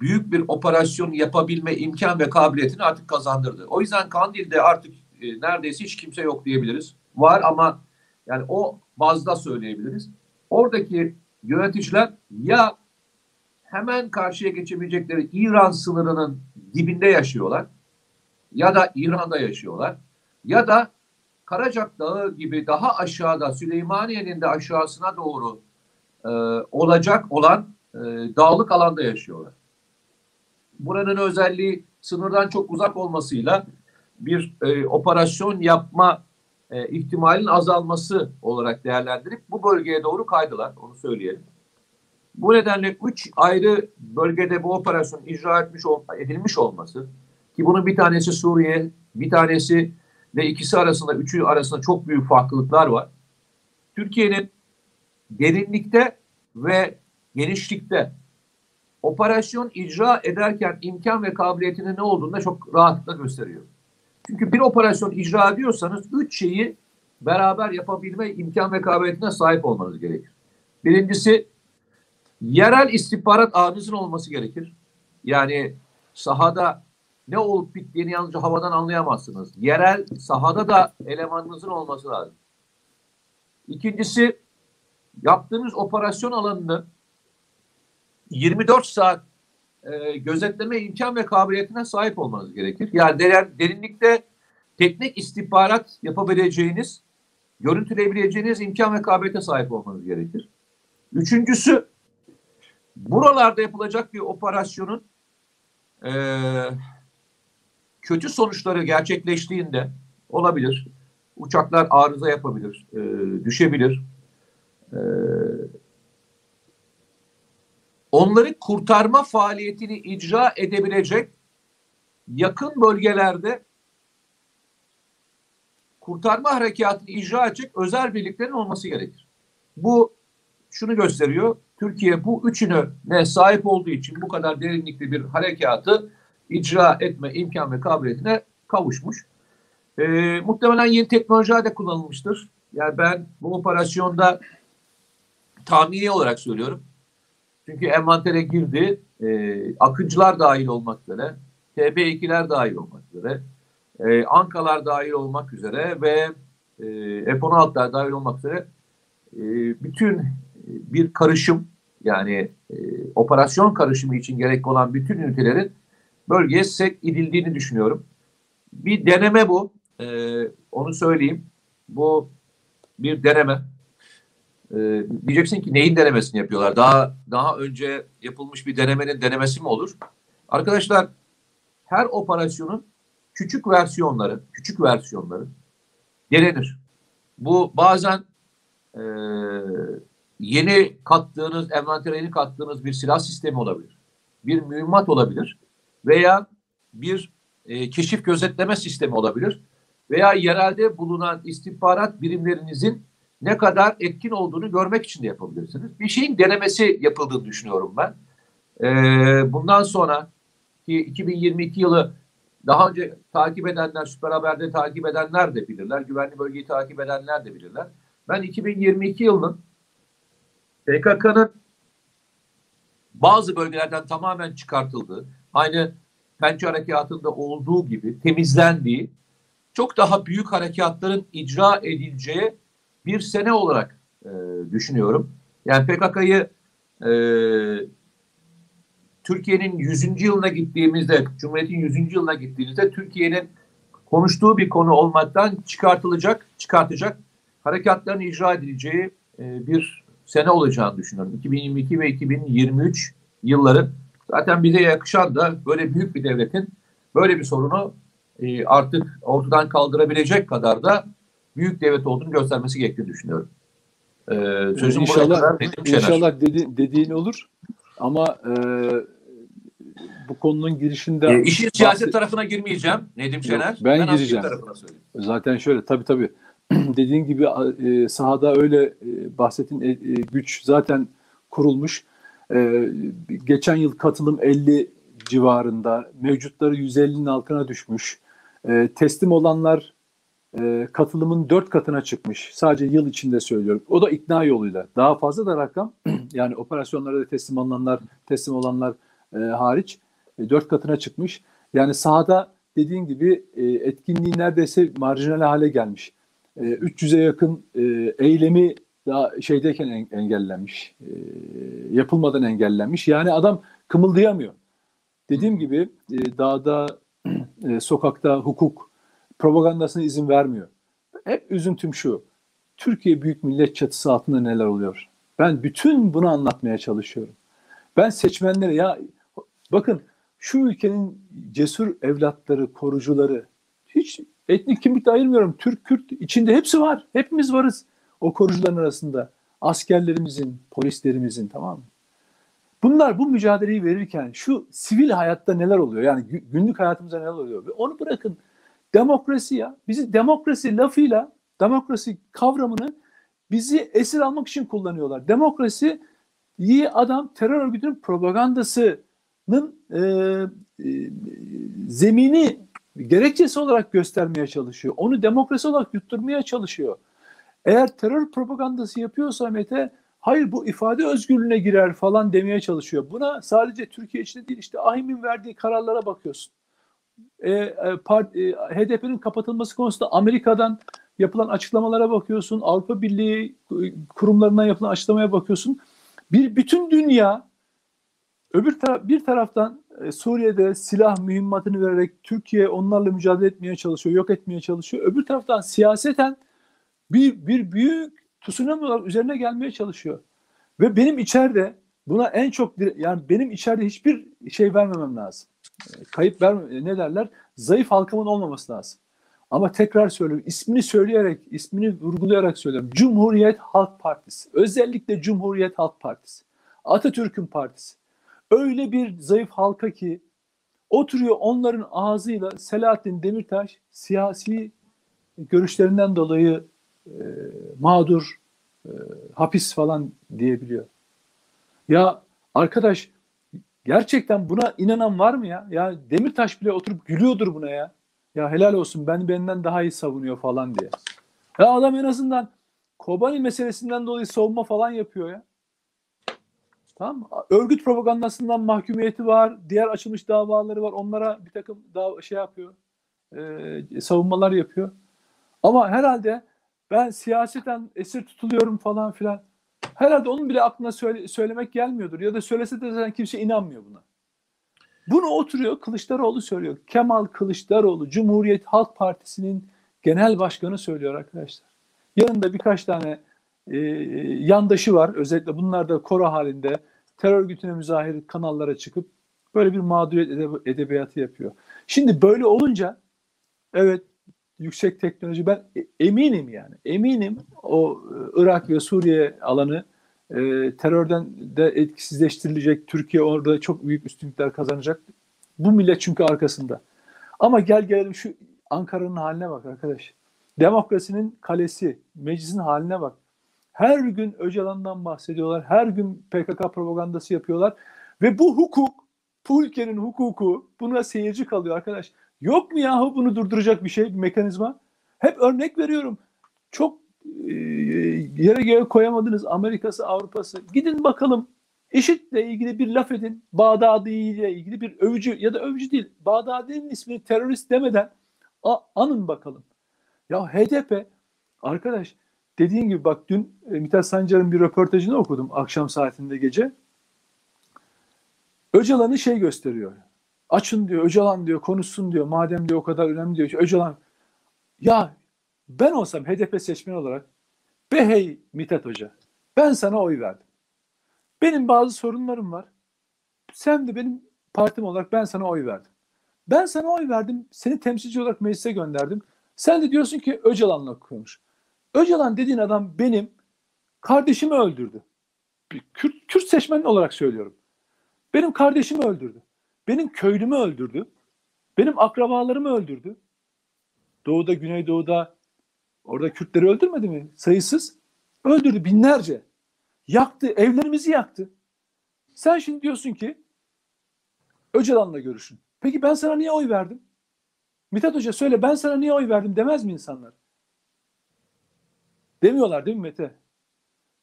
büyük bir operasyon yapabilme imkan ve kabiliyetini artık kazandırdı. O yüzden Kandil'de artık e, neredeyse hiç kimse yok diyebiliriz. Var ama yani o bazda söyleyebiliriz. Oradaki yöneticiler ya hemen karşıya geçebilecekleri İran sınırının dibinde yaşıyorlar ya da İran'da yaşıyorlar ya da Karacak Dağı gibi daha aşağıda Süleymaniye'nin de aşağısına doğru e, olacak olan e, dağlık alanda yaşıyorlar. Buranın özelliği sınırdan çok uzak olmasıyla bir e, operasyon yapma e, ihtimalin azalması olarak değerlendirip bu bölgeye doğru kaydılar. Onu söyleyelim. Bu nedenle üç ayrı bölgede bu operasyon icra etmiş edilmiş olması ki bunun bir tanesi Suriye, bir tanesi ve ikisi arasında, üçü arasında çok büyük farklılıklar var. Türkiye'nin derinlikte ve genişlikte operasyon icra ederken imkan ve kabiliyetinin ne olduğunu da çok rahatlıkla gösteriyor. Çünkü bir operasyon icra ediyorsanız üç şeyi beraber yapabilme imkan ve kabiliyetine sahip olmanız gerekir. Birincisi yerel istihbarat ağınızın olması gerekir. Yani sahada ne olup bittiğini yalnızca havadan anlayamazsınız. Yerel sahada da elemanınızın olması lazım. İkincisi yaptığınız operasyon alanını 24 saat e, gözetleme imkan ve kabiliyetine sahip olmanız gerekir. Yani derin, derinlikte teknik istihbarat yapabileceğiniz, görüntüleyebileceğiniz imkan ve kabiliyete sahip olmanız gerekir. Üçüncüsü, buralarda yapılacak bir operasyonun e, kötü sonuçları gerçekleştiğinde olabilir. Uçaklar arıza yapabilir, e, düşebilir. E, onları kurtarma faaliyetini icra edebilecek yakın bölgelerde kurtarma harekatını icra edecek özel birliklerin olması gerekir. Bu şunu gösteriyor. Türkiye bu üçünü ne sahip olduğu için bu kadar derinlikli bir harekatı icra etme imkan ve kabiliyetine kavuşmuş. Ee, muhtemelen yeni teknolojiler de kullanılmıştır. Yani ben bu operasyonda tahmini olarak söylüyorum. Çünkü envantere girdi. E, akıncılar dahil olmak üzere, TB2'ler dahil olmak üzere, e, Ankalar dahil olmak üzere ve e, F-16'lar dahil olmak üzere e, bütün bir karışım yani e, operasyon karışımı için gerekli olan bütün ünitelerin bölgeye sevk edildiğini düşünüyorum. Bir deneme bu. E, onu söyleyeyim. Bu bir deneme. E, diyeceksin ki neyin denemesini yapıyorlar? Daha daha önce yapılmış bir denemenin denemesi mi olur? Arkadaşlar her operasyonun küçük versiyonları, küçük versiyonları denenir. Bu bazen e, yeni kattığınız, envantere yeni kattığınız bir silah sistemi olabilir. Bir mühimmat olabilir. Veya bir e, keşif gözetleme sistemi olabilir. Veya yerelde bulunan istihbarat birimlerinizin ne kadar etkin olduğunu görmek için de yapabilirsiniz. Bir şeyin denemesi yapıldığını düşünüyorum ben. Ee, bundan sonra ki 2022 yılı daha önce takip edenler, Süper Haber'de takip edenler de bilirler. Güvenli bölgeyi takip edenler de bilirler. Ben 2022 yılının PKK'nın bazı bölgelerden tamamen çıkartıldığı, aynı Pençe Harekatı'nda olduğu gibi temizlendiği, çok daha büyük harekatların icra edileceği bir sene olarak e, düşünüyorum. Yani PKK'yı e, Türkiye'nin 100. yılına gittiğimizde, Cumhuriyet'in 100. yılına gittiğimizde Türkiye'nin konuştuğu bir konu olmaktan çıkartılacak, çıkartacak harekatların icra edileceği e, bir sene olacağını düşünüyorum. 2022 ve 2023 yılları zaten bize yakışan da böyle büyük bir devletin böyle bir sorunu e, artık ortadan kaldırabilecek kadar da büyük devlet olduğunu göstermesi gerektiğini düşünüyorum. Ee, sözüm inşallah, kadar Nedim Şener. İnşallah dedi, dediğin olur ama e, bu konunun girişinde Ee, işin siyaset tarafına girmeyeceğim Nedim Şener. ben askeri gireceğim. Zaten şöyle tabii tabii dediğin gibi e, sahada öyle e, bahsettiğin e, e, güç zaten kurulmuş. E, geçen yıl katılım 50 civarında, mevcutları 150'nin altına düşmüş. E, teslim olanlar e, katılımın 4 katına çıkmış. Sadece yıl içinde söylüyorum. O da ikna yoluyla. Daha fazla da rakam yani operasyonlara da teslim alınanlar, teslim olanlar e, hariç e, 4 katına çıkmış. Yani sahada dediğin gibi e, etkinliği neredeyse marjinal hale gelmiş. E, 300'e yakın e, eylemi daha şeydeyken en- engellenmiş. E, yapılmadan engellenmiş. Yani adam kımıldayamıyor. Dediğim gibi e, dağda, e, sokakta hukuk propagandasına izin vermiyor. Hep üzüntüm şu. Türkiye Büyük Millet çatısı altında neler oluyor? Ben bütün bunu anlatmaya çalışıyorum. Ben seçmenlere ya bakın şu ülkenin cesur evlatları, korucuları hiç etnik kimlik de ayırmıyorum. Türk, Kürt içinde hepsi var. Hepimiz varız o korucuların arasında. Askerlerimizin, polislerimizin tamam mı? Bunlar bu mücadeleyi verirken şu sivil hayatta neler oluyor? Yani gü- günlük hayatımızda neler oluyor? Ve onu bırakın. Demokrasi ya. Bizi demokrasi lafıyla, demokrasi kavramını bizi esir almak için kullanıyorlar. Demokrasi iyi adam terör örgütünün propagandasının e, e, zemini gerekçesi olarak göstermeye çalışıyor. Onu demokrasi olarak yutturmaya çalışıyor. Eğer terör propagandası yapıyorsa Mete hayır bu ifade özgürlüğüne girer falan demeye çalışıyor. Buna sadece Türkiye içinde değil işte AHİM'in verdiği kararlara bakıyorsun. E, e, part- e, HDP'nin kapatılması konusunda Amerika'dan yapılan açıklamalara bakıyorsun. Avrupa Birliği e, kurumlarından yapılan açıklamaya bakıyorsun. Bir bütün dünya öbür taraf bir taraftan e, Suriye'de silah mühimmatını vererek Türkiye onlarla mücadele etmeye çalışıyor, yok etmeye çalışıyor. Öbür taraftan siyaseten bir bir büyük tsunami olarak üzerine gelmeye çalışıyor. Ve benim içeride buna en çok yani benim içeride hiçbir şey vermemem lazım. E, Kayıp verme ne derler? Zayıf halkımın olmaması lazım. Ama tekrar söylüyorum ismini söyleyerek, ismini vurgulayarak söylüyorum. Cumhuriyet Halk Partisi. Özellikle Cumhuriyet Halk Partisi. Atatürk'ün partisi. Öyle bir zayıf halka ki oturuyor onların ağzıyla Selahattin Demirtaş siyasi görüşlerinden dolayı e, mağdur, e, hapis falan diyebiliyor. Ya arkadaş gerçekten buna inanan var mı ya? Ya Demirtaş bile oturup gülüyordur buna ya. Ya helal olsun ben benden daha iyi savunuyor falan diye. Ya adam en azından Kobani meselesinden dolayı savunma falan yapıyor ya. Tamam mı? Örgüt propagandasından mahkumiyeti var. Diğer açılmış davaları var. Onlara bir takım dava, şey yapıyor. e, savunmalar yapıyor. Ama herhalde ben siyaseten esir tutuluyorum falan filan. Herhalde onun bile aklına söyle- söylemek gelmiyordur. Ya da söylese de zaten kimse inanmıyor buna. Bunu oturuyor Kılıçdaroğlu söylüyor. Kemal Kılıçdaroğlu Cumhuriyet Halk Partisi'nin genel başkanı söylüyor arkadaşlar. Yanında birkaç tane e, yandaşı var. Özellikle bunlar da koro halinde terör örgütüne müzahir kanallara çıkıp böyle bir mağduriyet edeb- edebiyatı yapıyor. Şimdi böyle olunca evet yüksek teknoloji ben e- eminim yani eminim o e, Irak ve Suriye alanı e, terörden de etkisizleştirilecek. Türkiye orada çok büyük üstünlükler kazanacak. Bu millet çünkü arkasında. Ama gel gelelim şu Ankara'nın haline bak arkadaş. Demokrasinin kalesi, meclisin haline bak. Her gün Öcalan'dan bahsediyorlar. Her gün PKK propagandası yapıyorlar. Ve bu hukuk, bu ülkenin hukuku buna seyirci kalıyor arkadaş. Yok mu yahu bunu durduracak bir şey, bir mekanizma? Hep örnek veriyorum. Çok e, yere göğe koyamadınız Amerika'sı, Avrupa'sı. Gidin bakalım IŞİD'le ilgili bir laf edin. Bağdadi ile ilgili bir övücü ya da övücü değil. Bağdadi'nin ismini terörist demeden a- anın bakalım. Ya HDP arkadaş dediğin gibi bak dün e, Mithat Sancar'ın bir röportajını okudum akşam saatinde gece. Öcalan'ı şey gösteriyor. Açın diyor Öcalan diyor konuşsun diyor. Madem diyor o kadar önemli diyor. Öcalan ya ben olsam HDP seçmen olarak be hey Mithat Hoca ben sana oy verdim. Benim bazı sorunlarım var. Sen de benim partim olarak ben sana oy verdim. Ben sana oy verdim. Seni temsilci olarak meclise gönderdim. Sen de diyorsun ki Öcalan'la konuş. Öcalan dediğin adam benim kardeşimi öldürdü. Bir Kürt, Kürt seçmen olarak söylüyorum. Benim kardeşimi öldürdü. Benim köylümü öldürdü. Benim akrabalarımı öldürdü. Doğuda, Güneydoğu'da orada Kürtleri öldürmedi mi? Sayısız. Öldürdü binlerce. Yaktı, evlerimizi yaktı. Sen şimdi diyorsun ki Öcalan'la görüşün. Peki ben sana niye oy verdim? Mithat Hoca söyle ben sana niye oy verdim demez mi insanlar? Demiyorlar değil mi Mete?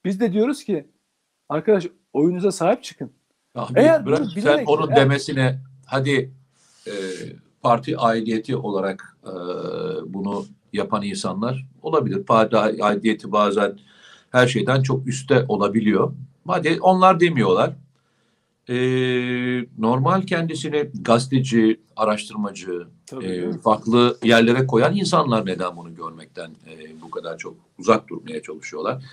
Biz de diyoruz ki arkadaş oyunuza sahip çıkın. Abi, Eğer bırak bunu sen bilerek- onun eğer- demesine hadi e, parti aidiyeti olarak e, bunu yapan insanlar olabilir. Parti aidiyeti bazen her şeyden çok üstte olabiliyor. Hadi onlar demiyorlar. E, normal kendisini gazeteci, araştırmacı, Tabii, e, farklı yerlere koyan insanlar neden bunu görmekten e, bu kadar çok uzak durmaya çalışıyorlar.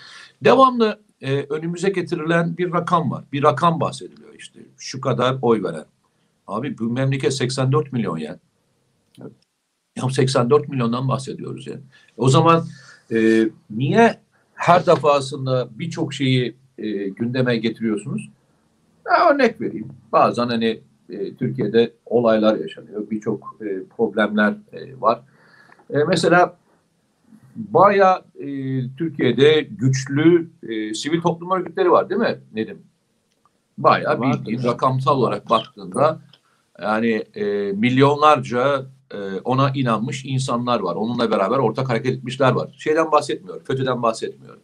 Devamlı e, önümüze getirilen bir rakam var. Bir rakam bahsediliyor işte. Şu kadar oy veren. Abi bu memleket 84 milyon ya. Evet. Ya 84 milyondan bahsediyoruz ya. O zaman e, niye her defasında birçok şeyi e, gündeme getiriyorsunuz? Ya örnek vereyim. Bazen hani e, Türkiye'de olaylar yaşanıyor. Birçok e, problemler e, var. E, mesela bayağı e, Türkiye'de güçlü e, sivil toplum örgütleri var değil mi Nedim? Bayağı Vardır. bildiğin rakamsal olarak baktığında yani e, milyonlarca e, ona inanmış insanlar var. Onunla beraber ortak hareket etmişler var. Şeyden bahsetmiyorum, FETÖ'den bahsetmiyorum.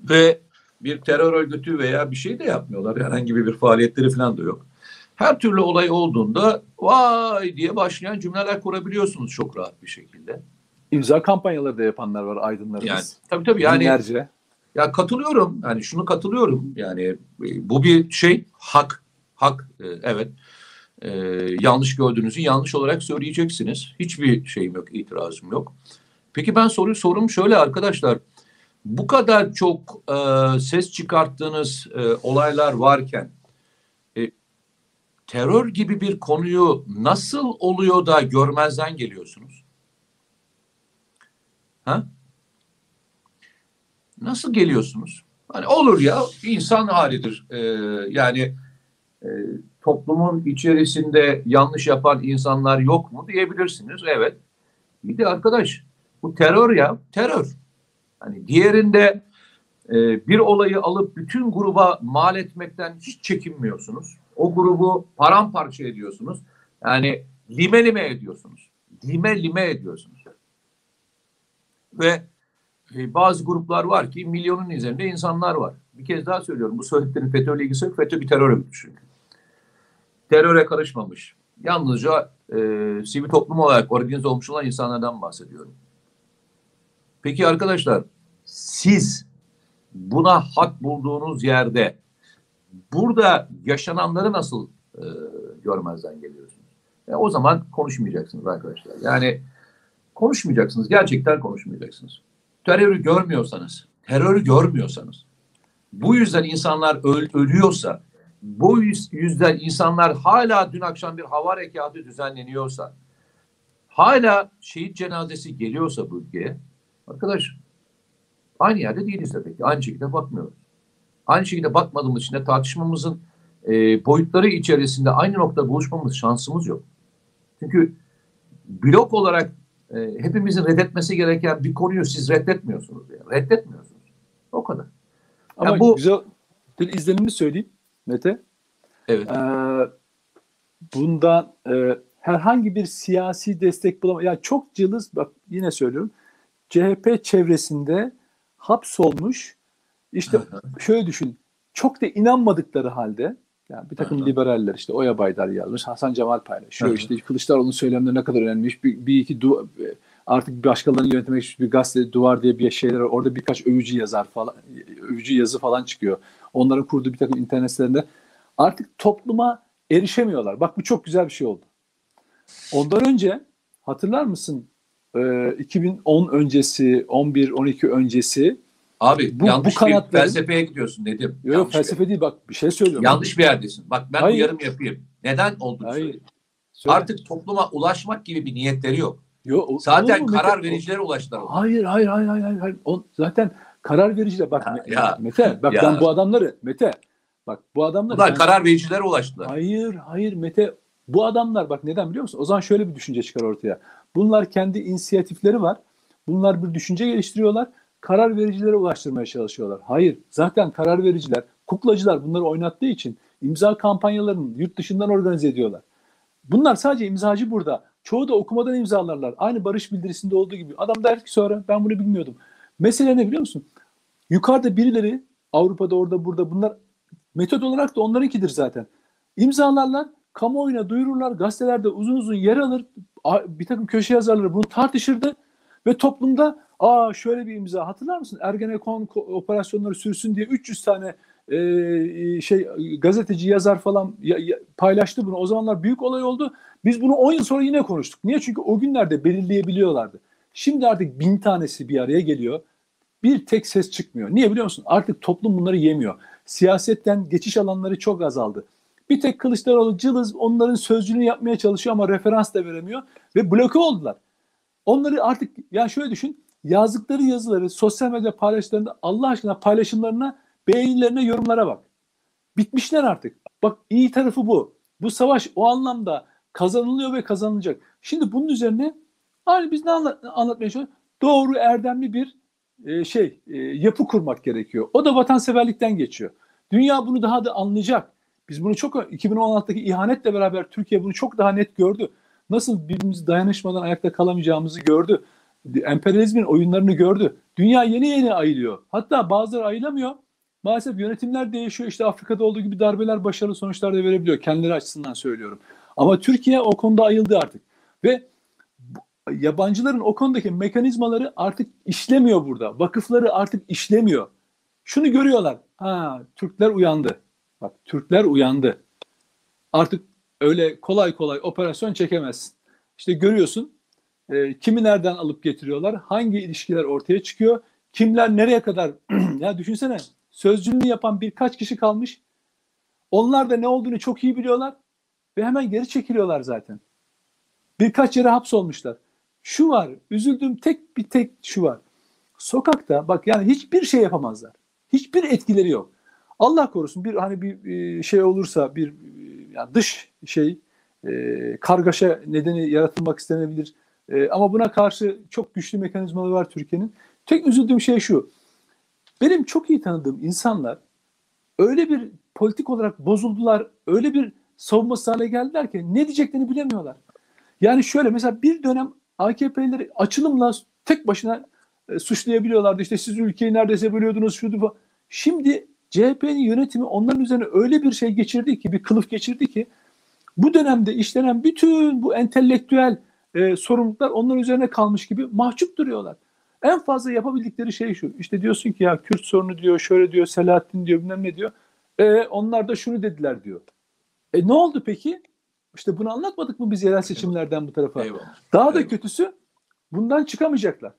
Ve bir terör örgütü veya bir şey de yapmıyorlar. Herhangi bir faaliyetleri falan da yok. Her türlü olay olduğunda vay diye başlayan cümleler kurabiliyorsunuz çok rahat bir şekilde. İmza kampanyaları da yapanlar var aydınlarımız. Yani tabii tabii yani Binlerce. ya katılıyorum. Yani şunu katılıyorum. Yani e, bu bir şey hak. Hak e, evet. E, yanlış gördüğünüzü yanlış olarak söyleyeceksiniz. Hiçbir şeyim yok, itirazım yok. Peki ben soru sorum şöyle arkadaşlar. Bu kadar çok e, ses çıkarttığınız e, olaylar varken e, terör gibi bir konuyu nasıl oluyor da görmezden geliyorsunuz? Ha? Nasıl geliyorsunuz? Hani olur ya insan halidir. Ee, yani e, toplumun içerisinde yanlış yapan insanlar yok mu diyebilirsiniz. Evet. Bir de arkadaş bu terör ya terör. Hani diğerinde e, bir olayı alıp bütün gruba mal etmekten hiç çekinmiyorsunuz. O grubu paramparça ediyorsunuz. Yani lime lime ediyorsunuz. Lime lime ediyorsunuz. Ve e, bazı gruplar var ki milyonun üzerinde insanlar var. Bir kez daha söylüyorum. Bu söylediklerin FETÖ'yle ilgisi yok. FETÖ bir terör örgütü çünkü. Teröre karışmamış. Yalnızca e, sivil toplum olarak organize olmuş olan insanlardan bahsediyorum. Peki arkadaşlar siz buna hak bulduğunuz yerde burada yaşananları nasıl e, görmezden geliyorsunuz? E, o zaman konuşmayacaksınız arkadaşlar. Yani konuşmayacaksınız. Gerçekten konuşmayacaksınız. Terörü görmüyorsanız, terörü görmüyorsanız, bu yüzden insanlar öl- ölüyorsa, bu yüz- yüzden insanlar hala dün akşam bir hava harekatı düzenleniyorsa, hala şehit cenazesi geliyorsa bu ülkeye, arkadaş aynı yerde değiliz demek ki. Aynı şekilde bakmıyoruz. Aynı şekilde bakmadığımız için de tartışmamızın e, boyutları içerisinde aynı noktada buluşmamız şansımız yok. Çünkü blok olarak e, hepimizin reddetmesi gereken bir konuyu siz reddetmiyorsunuz. Yani. Reddetmiyorsunuz. O kadar. Ama Ya bu- güzel bir izlenimi söyleyeyim Mete. Evet. Ee, bundan e, herhangi bir siyasi destek bulama. Yani çok cılız bak yine söylüyorum. CHP çevresinde hapsolmuş işte şöyle düşün. Çok da inanmadıkları halde yani bir takım hı. liberaller işte Oya Baydar yazmış, Hasan Cemal paylaşıyor. Hı. işte Kılıçdaroğlu'nun söylemleri ne kadar önemliymiş. Bir, bir iki du- artık başkalarını yönetmek için bir gazete duvar diye bir şeyler var. Orada birkaç övücü yazar falan, övücü yazı falan çıkıyor. Onların kurduğu bir takım internet sitelerinde artık topluma erişemiyorlar. Bak bu çok güzel bir şey oldu. Ondan önce hatırlar mısın? Ee, 2010 öncesi, 11-12 öncesi Abi Bu- yanlış bu kanatların- bir felsefeye gidiyorsun dedim. Yok yok yanlış, felsefe değil bak bir şey bir, söylüyorum. yanlış bir yerdesin. Bak ben Hayır. uyarım yapayım. Neden olduğunu Hayır. söyleyeyim. Söyle. Artık topluma ulaşmak gibi bir niyetleri yok. Yo, o- olur Zaten mu karar Mete? vericilere ulaştılar. Hayır hayır hayır hayır hayır. O, zaten karar vericiler bak Ya, ya, Mete bak ya. ben bu adamları Mete bak bu adamları Bunlar ben- karar vericilere ulaştılar. Hayır, hayır Mete. Bu adamlar bak neden biliyor musun? O zaman şöyle bir düşünce çıkar ortaya. Bunlar kendi inisiyatifleri var. Bunlar bir düşünce geliştiriyorlar. Karar vericilere ulaştırmaya çalışıyorlar. Hayır, zaten karar vericiler, kuklacılar bunları oynattığı için imza kampanyalarını yurt dışından organize ediyorlar. Bunlar sadece imzacı burada. Çoğu da okumadan imzalarlar. Aynı barış bildirisinde olduğu gibi. Adam der ki sonra ben bunu bilmiyordum. Mesele ne biliyor musun? Yukarıda birileri Avrupa'da orada burada bunlar metot olarak da onlarınkidir zaten. İmzalarlar, kamuoyuna duyururlar, gazetelerde uzun uzun yer alır, bir takım köşe yazarları bunu tartışırdı ve toplumda aa şöyle bir imza hatırlar mısın? Ergenekon ko- operasyonları sürsün diye 300 tane e, e, şey gazeteci yazar falan ya- ya- paylaştı bunu. O zamanlar büyük olay oldu. Biz bunu 10 yıl sonra yine konuştuk. Niye? Çünkü o günlerde belirleyebiliyorlardı. Şimdi artık bin tanesi bir araya geliyor. Bir tek ses çıkmıyor. Niye biliyor musun? Artık toplum bunları yemiyor. Siyasetten geçiş alanları çok azaldı. Bir tek Kılıçdaroğlu cılız onların sözcülüğünü yapmaya çalışıyor ama referans da veremiyor ve bloke oldular. Onları artık ya şöyle düşün yazdıkları yazıları sosyal medya paylaştıklarında Allah aşkına paylaşımlarına beğenilerine yorumlara bak. Bitmişler artık. Bak iyi tarafı bu. Bu savaş o anlamda kazanılıyor ve kazanılacak. Şimdi bunun üzerine hani biz ne anla- anlatmaya çalışıyoruz? Doğru erdemli bir e, şey e, yapı kurmak gerekiyor. O da vatanseverlikten geçiyor. Dünya bunu daha da anlayacak. Biz bunu çok 2016'daki ihanetle beraber Türkiye bunu çok daha net gördü. Nasıl birbirimizi dayanışmadan ayakta kalamayacağımızı gördü. Emperyalizmin oyunlarını gördü. Dünya yeni yeni ayılıyor. Hatta bazıları ayılamıyor. Maalesef yönetimler değişiyor. İşte Afrika'da olduğu gibi darbeler başarılı sonuçlar da verebiliyor. Kendileri açısından söylüyorum. Ama Türkiye o konuda ayıldı artık. Ve yabancıların o konudaki mekanizmaları artık işlemiyor burada. Vakıfları artık işlemiyor. Şunu görüyorlar. Ha, Türkler uyandı. Bak Türkler uyandı. Artık öyle kolay kolay operasyon çekemezsin. İşte görüyorsun e, kimi nereden alıp getiriyorlar, hangi ilişkiler ortaya çıkıyor, kimler nereye kadar ya düşünsene sözcülüğünü yapan birkaç kişi kalmış. Onlar da ne olduğunu çok iyi biliyorlar ve hemen geri çekiliyorlar zaten. Birkaç yere hapsolmuşlar. Şu var, üzüldüğüm tek bir tek şu var. Sokakta bak yani hiçbir şey yapamazlar. Hiçbir etkileri yok. Allah korusun bir hani bir e, şey olursa bir e, yani dış şey e, kargaşa nedeni yaratılmak istenebilir. E, ama buna karşı çok güçlü mekanizmaları var Türkiye'nin. Tek üzüldüğüm şey şu. Benim çok iyi tanıdığım insanlar öyle bir politik olarak bozuldular, öyle bir savunması hale geldiler ki ne diyeceklerini bilemiyorlar. Yani şöyle mesela bir dönem AKP'lileri açılımla tek başına e, suçlayabiliyorlardı. İşte siz ülkeyi neredeyse bölüyordunuz şuydu falan. Şimdi CHP'nin yönetimi onların üzerine öyle bir şey geçirdi ki, bir kılıf geçirdi ki bu dönemde işlenen bütün bu entelektüel e, sorumluluklar onların üzerine kalmış gibi mahcup duruyorlar. En fazla yapabildikleri şey şu. İşte diyorsun ki ya Kürt sorunu diyor, şöyle diyor, Selahattin diyor, bilmem ne diyor. E, onlar da şunu dediler diyor. E ne oldu peki? İşte bunu anlatmadık mı biz yerel seçimlerden bu tarafa? Eyvallah. Daha da Evet. kötüsü bundan çıkamayacaklar.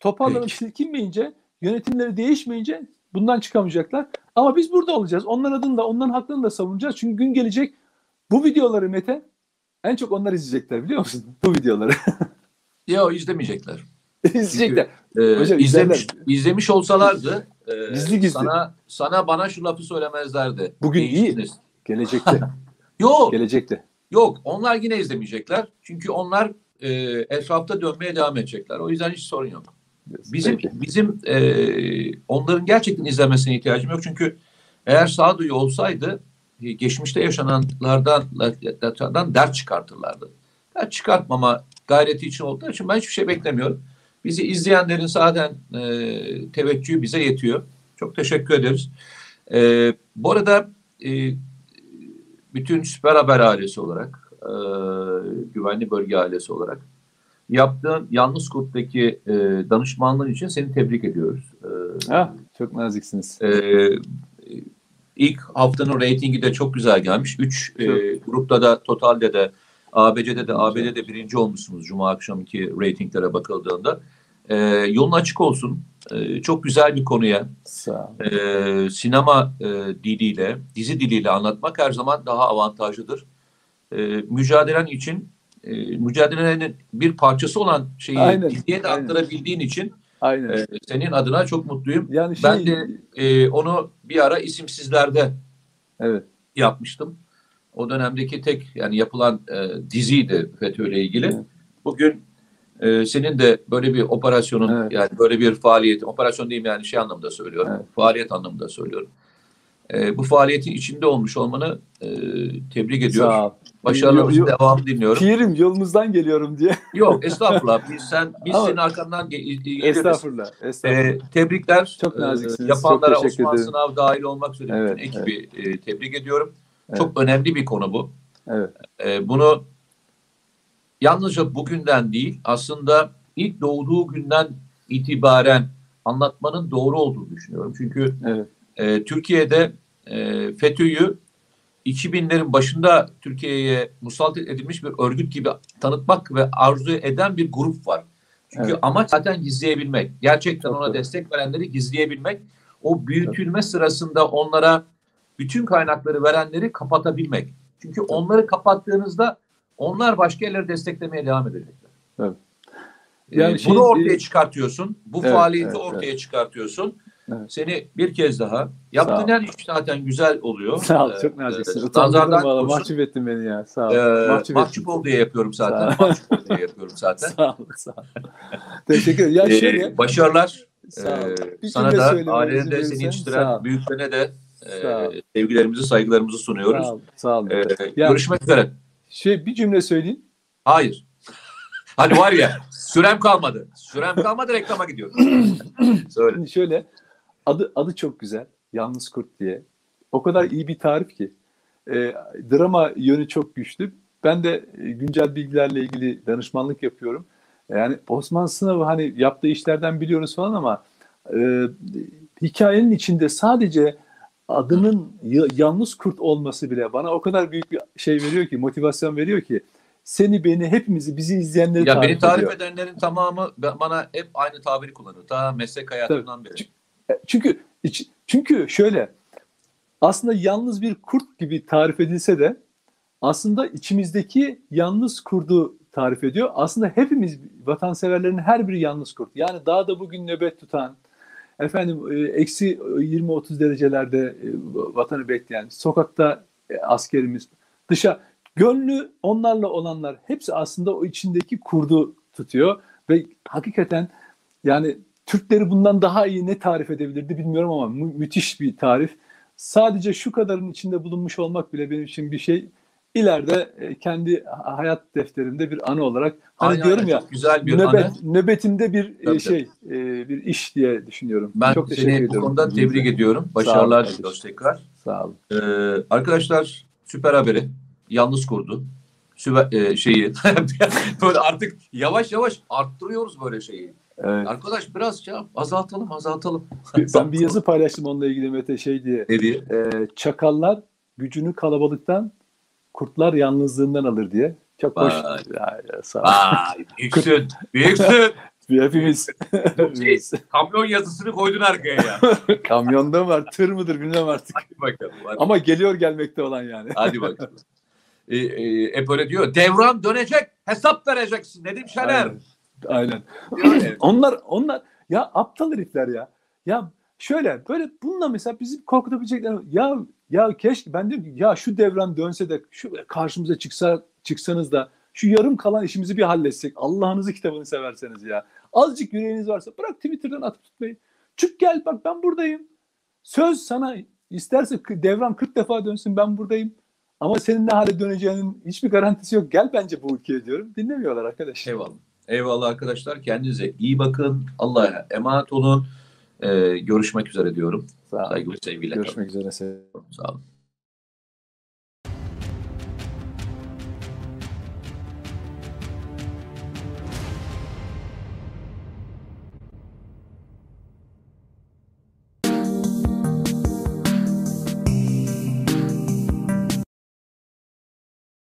Toparlanıp Peki. silkinmeyince, yönetimleri değişmeyince bundan çıkamayacaklar. Ama biz burada olacağız. Onların adını da, onların haklarını da savunacağız. Çünkü gün gelecek bu videoları Mete en çok onlar izleyecekler biliyor musun? Bu videoları. Yok izlemeyecekler. izleyecekler. Ee, Hocam, izlemiş, izlerler. izlemiş olsalardı e, Gizli gizli. sana sana bana şu lafı söylemezlerdi. Bugün iyi. Gelecekte. Yok Gelecekte. yok onlar yine izlemeyecekler. Çünkü onlar e, etrafta dönmeye devam edecekler. O yüzden hiç sorun yok. Bizim Peki. bizim e, onların gerçekten izlemesine ihtiyacım yok. Çünkü eğer sağduyu olsaydı e, geçmişte yaşananlardan lardan dert çıkartırlardı. Dert çıkartmama gayreti için olduğu için ben hiçbir şey beklemiyorum. Bizi izleyenlerin zaten e, teveccühü bize yetiyor. Çok teşekkür ederiz. E, bu arada e, bütün Süper Haber ailesi olarak, e, güvenli bölge ailesi olarak yaptığın Yalnız Kurt'taki e, danışmanlığın için seni tebrik ediyoruz. E, Ha, çok naziksiniz. e, ilk haftanın reytingi de çok güzel gelmiş. Üç e, grupta da totalde de ABC'de de ABD'de birinci olmuşsunuz Cuma akşamki reytinglere bakıldığında. E, yolun açık olsun. E, çok güzel bir konuya e, sinema e, diliyle, dizi diliyle anlatmak her zaman daha avantajlıdır. E, mücadelen için e, mücadelenin bir parçası olan şeyi Aynen, diziye de aktarabildiğin için Aynen. e, senin adına çok mutluyum. yani şey, Ben de e, onu bir ara isimsizlerde evet. yapmıştım. O dönemdeki tek yani yapılan e, diziydi FETÖ ile ilgili. Evet. Bugün e, senin de böyle bir operasyonun Evet. yani böyle bir faaliyet, operasyon diyeyim yani şey anlamında söylüyorum. Evet. Faaliyet anlamında söylüyorum. E, bu faaliyetin içinde olmuş olmanı e, tebrik ediyorum. Sağ ol. Başarılarımızın devamını dinliyorum. Pirim yolunuzdan geliyorum diye. Yok estağfurullah. Biz sen biz Ama- senin arkandan ge- ge- geliriz. Estağfurullah. Estağfurullah. E, tebrikler. Çok E, naziksiniz, yapanlara çok Osman ederim. Sınav dahil olmak üzere Evet, bütün ekibi e, tebrik ediyorum. Evet. Çok önemli bir konu bu. evet. E, bunu yalnızca bugünden değil aslında ilk doğduğu günden itibaren anlatmanın doğru olduğunu düşünüyorum. Çünkü Evet. e, Türkiye'de e, FETÖ'yü 2000'lerin başında Türkiye'ye musallat edilmiş bir örgüt gibi tanıtmak ve arzu eden bir grup var. Çünkü Evet. amaç zaten gizleyebilmek. Gerçekten Çok ona doğru. destek verenleri gizleyebilmek. O büyütülme sırasında onlara bütün kaynakları verenleri kapatabilmek. Çünkü onları kapattığınızda onlar başka yerleri desteklemeye devam edecekler. Evet. Ee, Yani şey- bunu ortaya çıkartıyorsun. Bu Evet, faaliyeti evet, ortaya çıkartıyorsun. Evet. Seni bir kez daha yaptığın her iş zaten güzel oluyor. Sağ ol. Ee, Çok naziksin. e, Utandırdın nazardan valla. Mahcup ettin beni ya. Sağ ol. Ee, mahcup mahcup ol diye yapıyorum zaten. Sağ ol. mahcup ol diye yapıyorum zaten. Sağ ol. Sağ ol. Teşekkür ederim. Ya Ee, şöyle. başarılar. Sağ ol. Ee, Bir sana da ailene de seni yetiştiren büyüklerine de e, sevgilerimizi, saygılarımızı sunuyoruz. Sağ ol. Sağ ol. Ee, Ya- görüşmek üzere. Şey bir cümle söyleyeyim. Hayır. Hani var ya sürem kalmadı. Sürem kalmadı reklama gidiyorum. Söyle. Şöyle adı adı çok güzel. Yalnız Kurt diye. O kadar iyi bir tarif ki. E, drama yönü çok güçlü. Ben de e, güncel bilgilerle ilgili danışmanlık yapıyorum. Yani Osman Sınav'ı hani yaptığı işlerden biliyoruz falan ama e, hikayenin içinde sadece adının yalnız kurt olması bile bana o kadar büyük bir şey veriyor ki, motivasyon veriyor ki seni, beni, hepimizi, bizi izleyenleri Ya tarif, beni tarif ediyor. edenlerin tamamı bana hep aynı tabiri kullanıyor. Ta meslek hayatımdan beri. Çünkü iç- çünkü şöyle aslında yalnız bir kurt gibi tarif edilse de aslında içimizdeki yalnız kurdu tarif ediyor. Aslında hepimiz vatanseverlerin her biri yalnız kurt. Yani dağda bugün nöbet tutan, efendim e, eksi 20-30 derecelerde e, vatanı bekleyen, sokakta e, askerimiz, dışa gönlü onlarla olanlar hepsi aslında o içindeki kurdu tutuyor ve hakikaten yani Türkleri bundan daha iyi ne tarif edebilirdi bilmiyorum ama mü- müthiş bir tarif. Sadece şu kadarın içinde bulunmuş olmak bile benim için bir şey. İleride e, kendi hayat defterimde bir anı olarak hani Aynen, diyorum ya güzel bir nöbet anı. nöbetinde bir e, Tabii, şey e, bir iş diye düşünüyorum. Ben Çok seni bu konuda tebrik ediyorum. Başarılar diliyoruz tekrar. Sağ olun. Ee, arkadaşlar süper haberi yalnız kurdu. Süper, e, şeyi böyle artık yavaş yavaş arttırıyoruz böyle şeyi. Evet. Arkadaş biraz şey yap, azaltalım azaltalım. ben bir yazı paylaştım onunla ilgili Mete şey diye. Ne diye? E, çakallar gücünü kalabalıktan, kurtlar yalnızlığından alır diye. Çok hoş. Vay. Ya, ya, sağ ol. Vay büyüksün. Büyüksün. Hepimiz. hepimiz. Kamyon yazısını koydun arkaya ya. Kamyonda mı var, tır mıdır bilmem artık. Hadi bakalım. Hadi, Ama geliyor gelmekte olan yani. hadi bakalım. Ee, e, hep öyle diyor. Devran dönecek, hesap vereceksin. Nedim Şener. Aynen. Aynen. Onlar onlar ya aptal herifler ya. Ya şöyle böyle bununla mesela bizi korkutabilecekler. Ya ya keşke ben diyorum ki ya şu devran dönse de şu karşımıza çıksa çıksanız da şu yarım kalan işimizi bir halletsek. Allah'ınızı kitabını severseniz ya. Azıcık yüreğiniz varsa bırak Twitter'dan atıp tutmayı. Çık gel bak ben buradayım. Söz sana isterse devran 40 defa dönsün ben buradayım. Ama senin ne hale döneceğinin hiçbir garantisi yok. Gel bence bu ülkeye diyorum. Dinlemiyorlar arkadaş. Eyvallah. Eyvallah arkadaşlar. Kendinize iyi bakın. Allah'a emanet olun. Ee, görüşmek üzere diyorum. Sağ olun. Saygılı sevgiler. Görüşmek üzere. Sağ olun.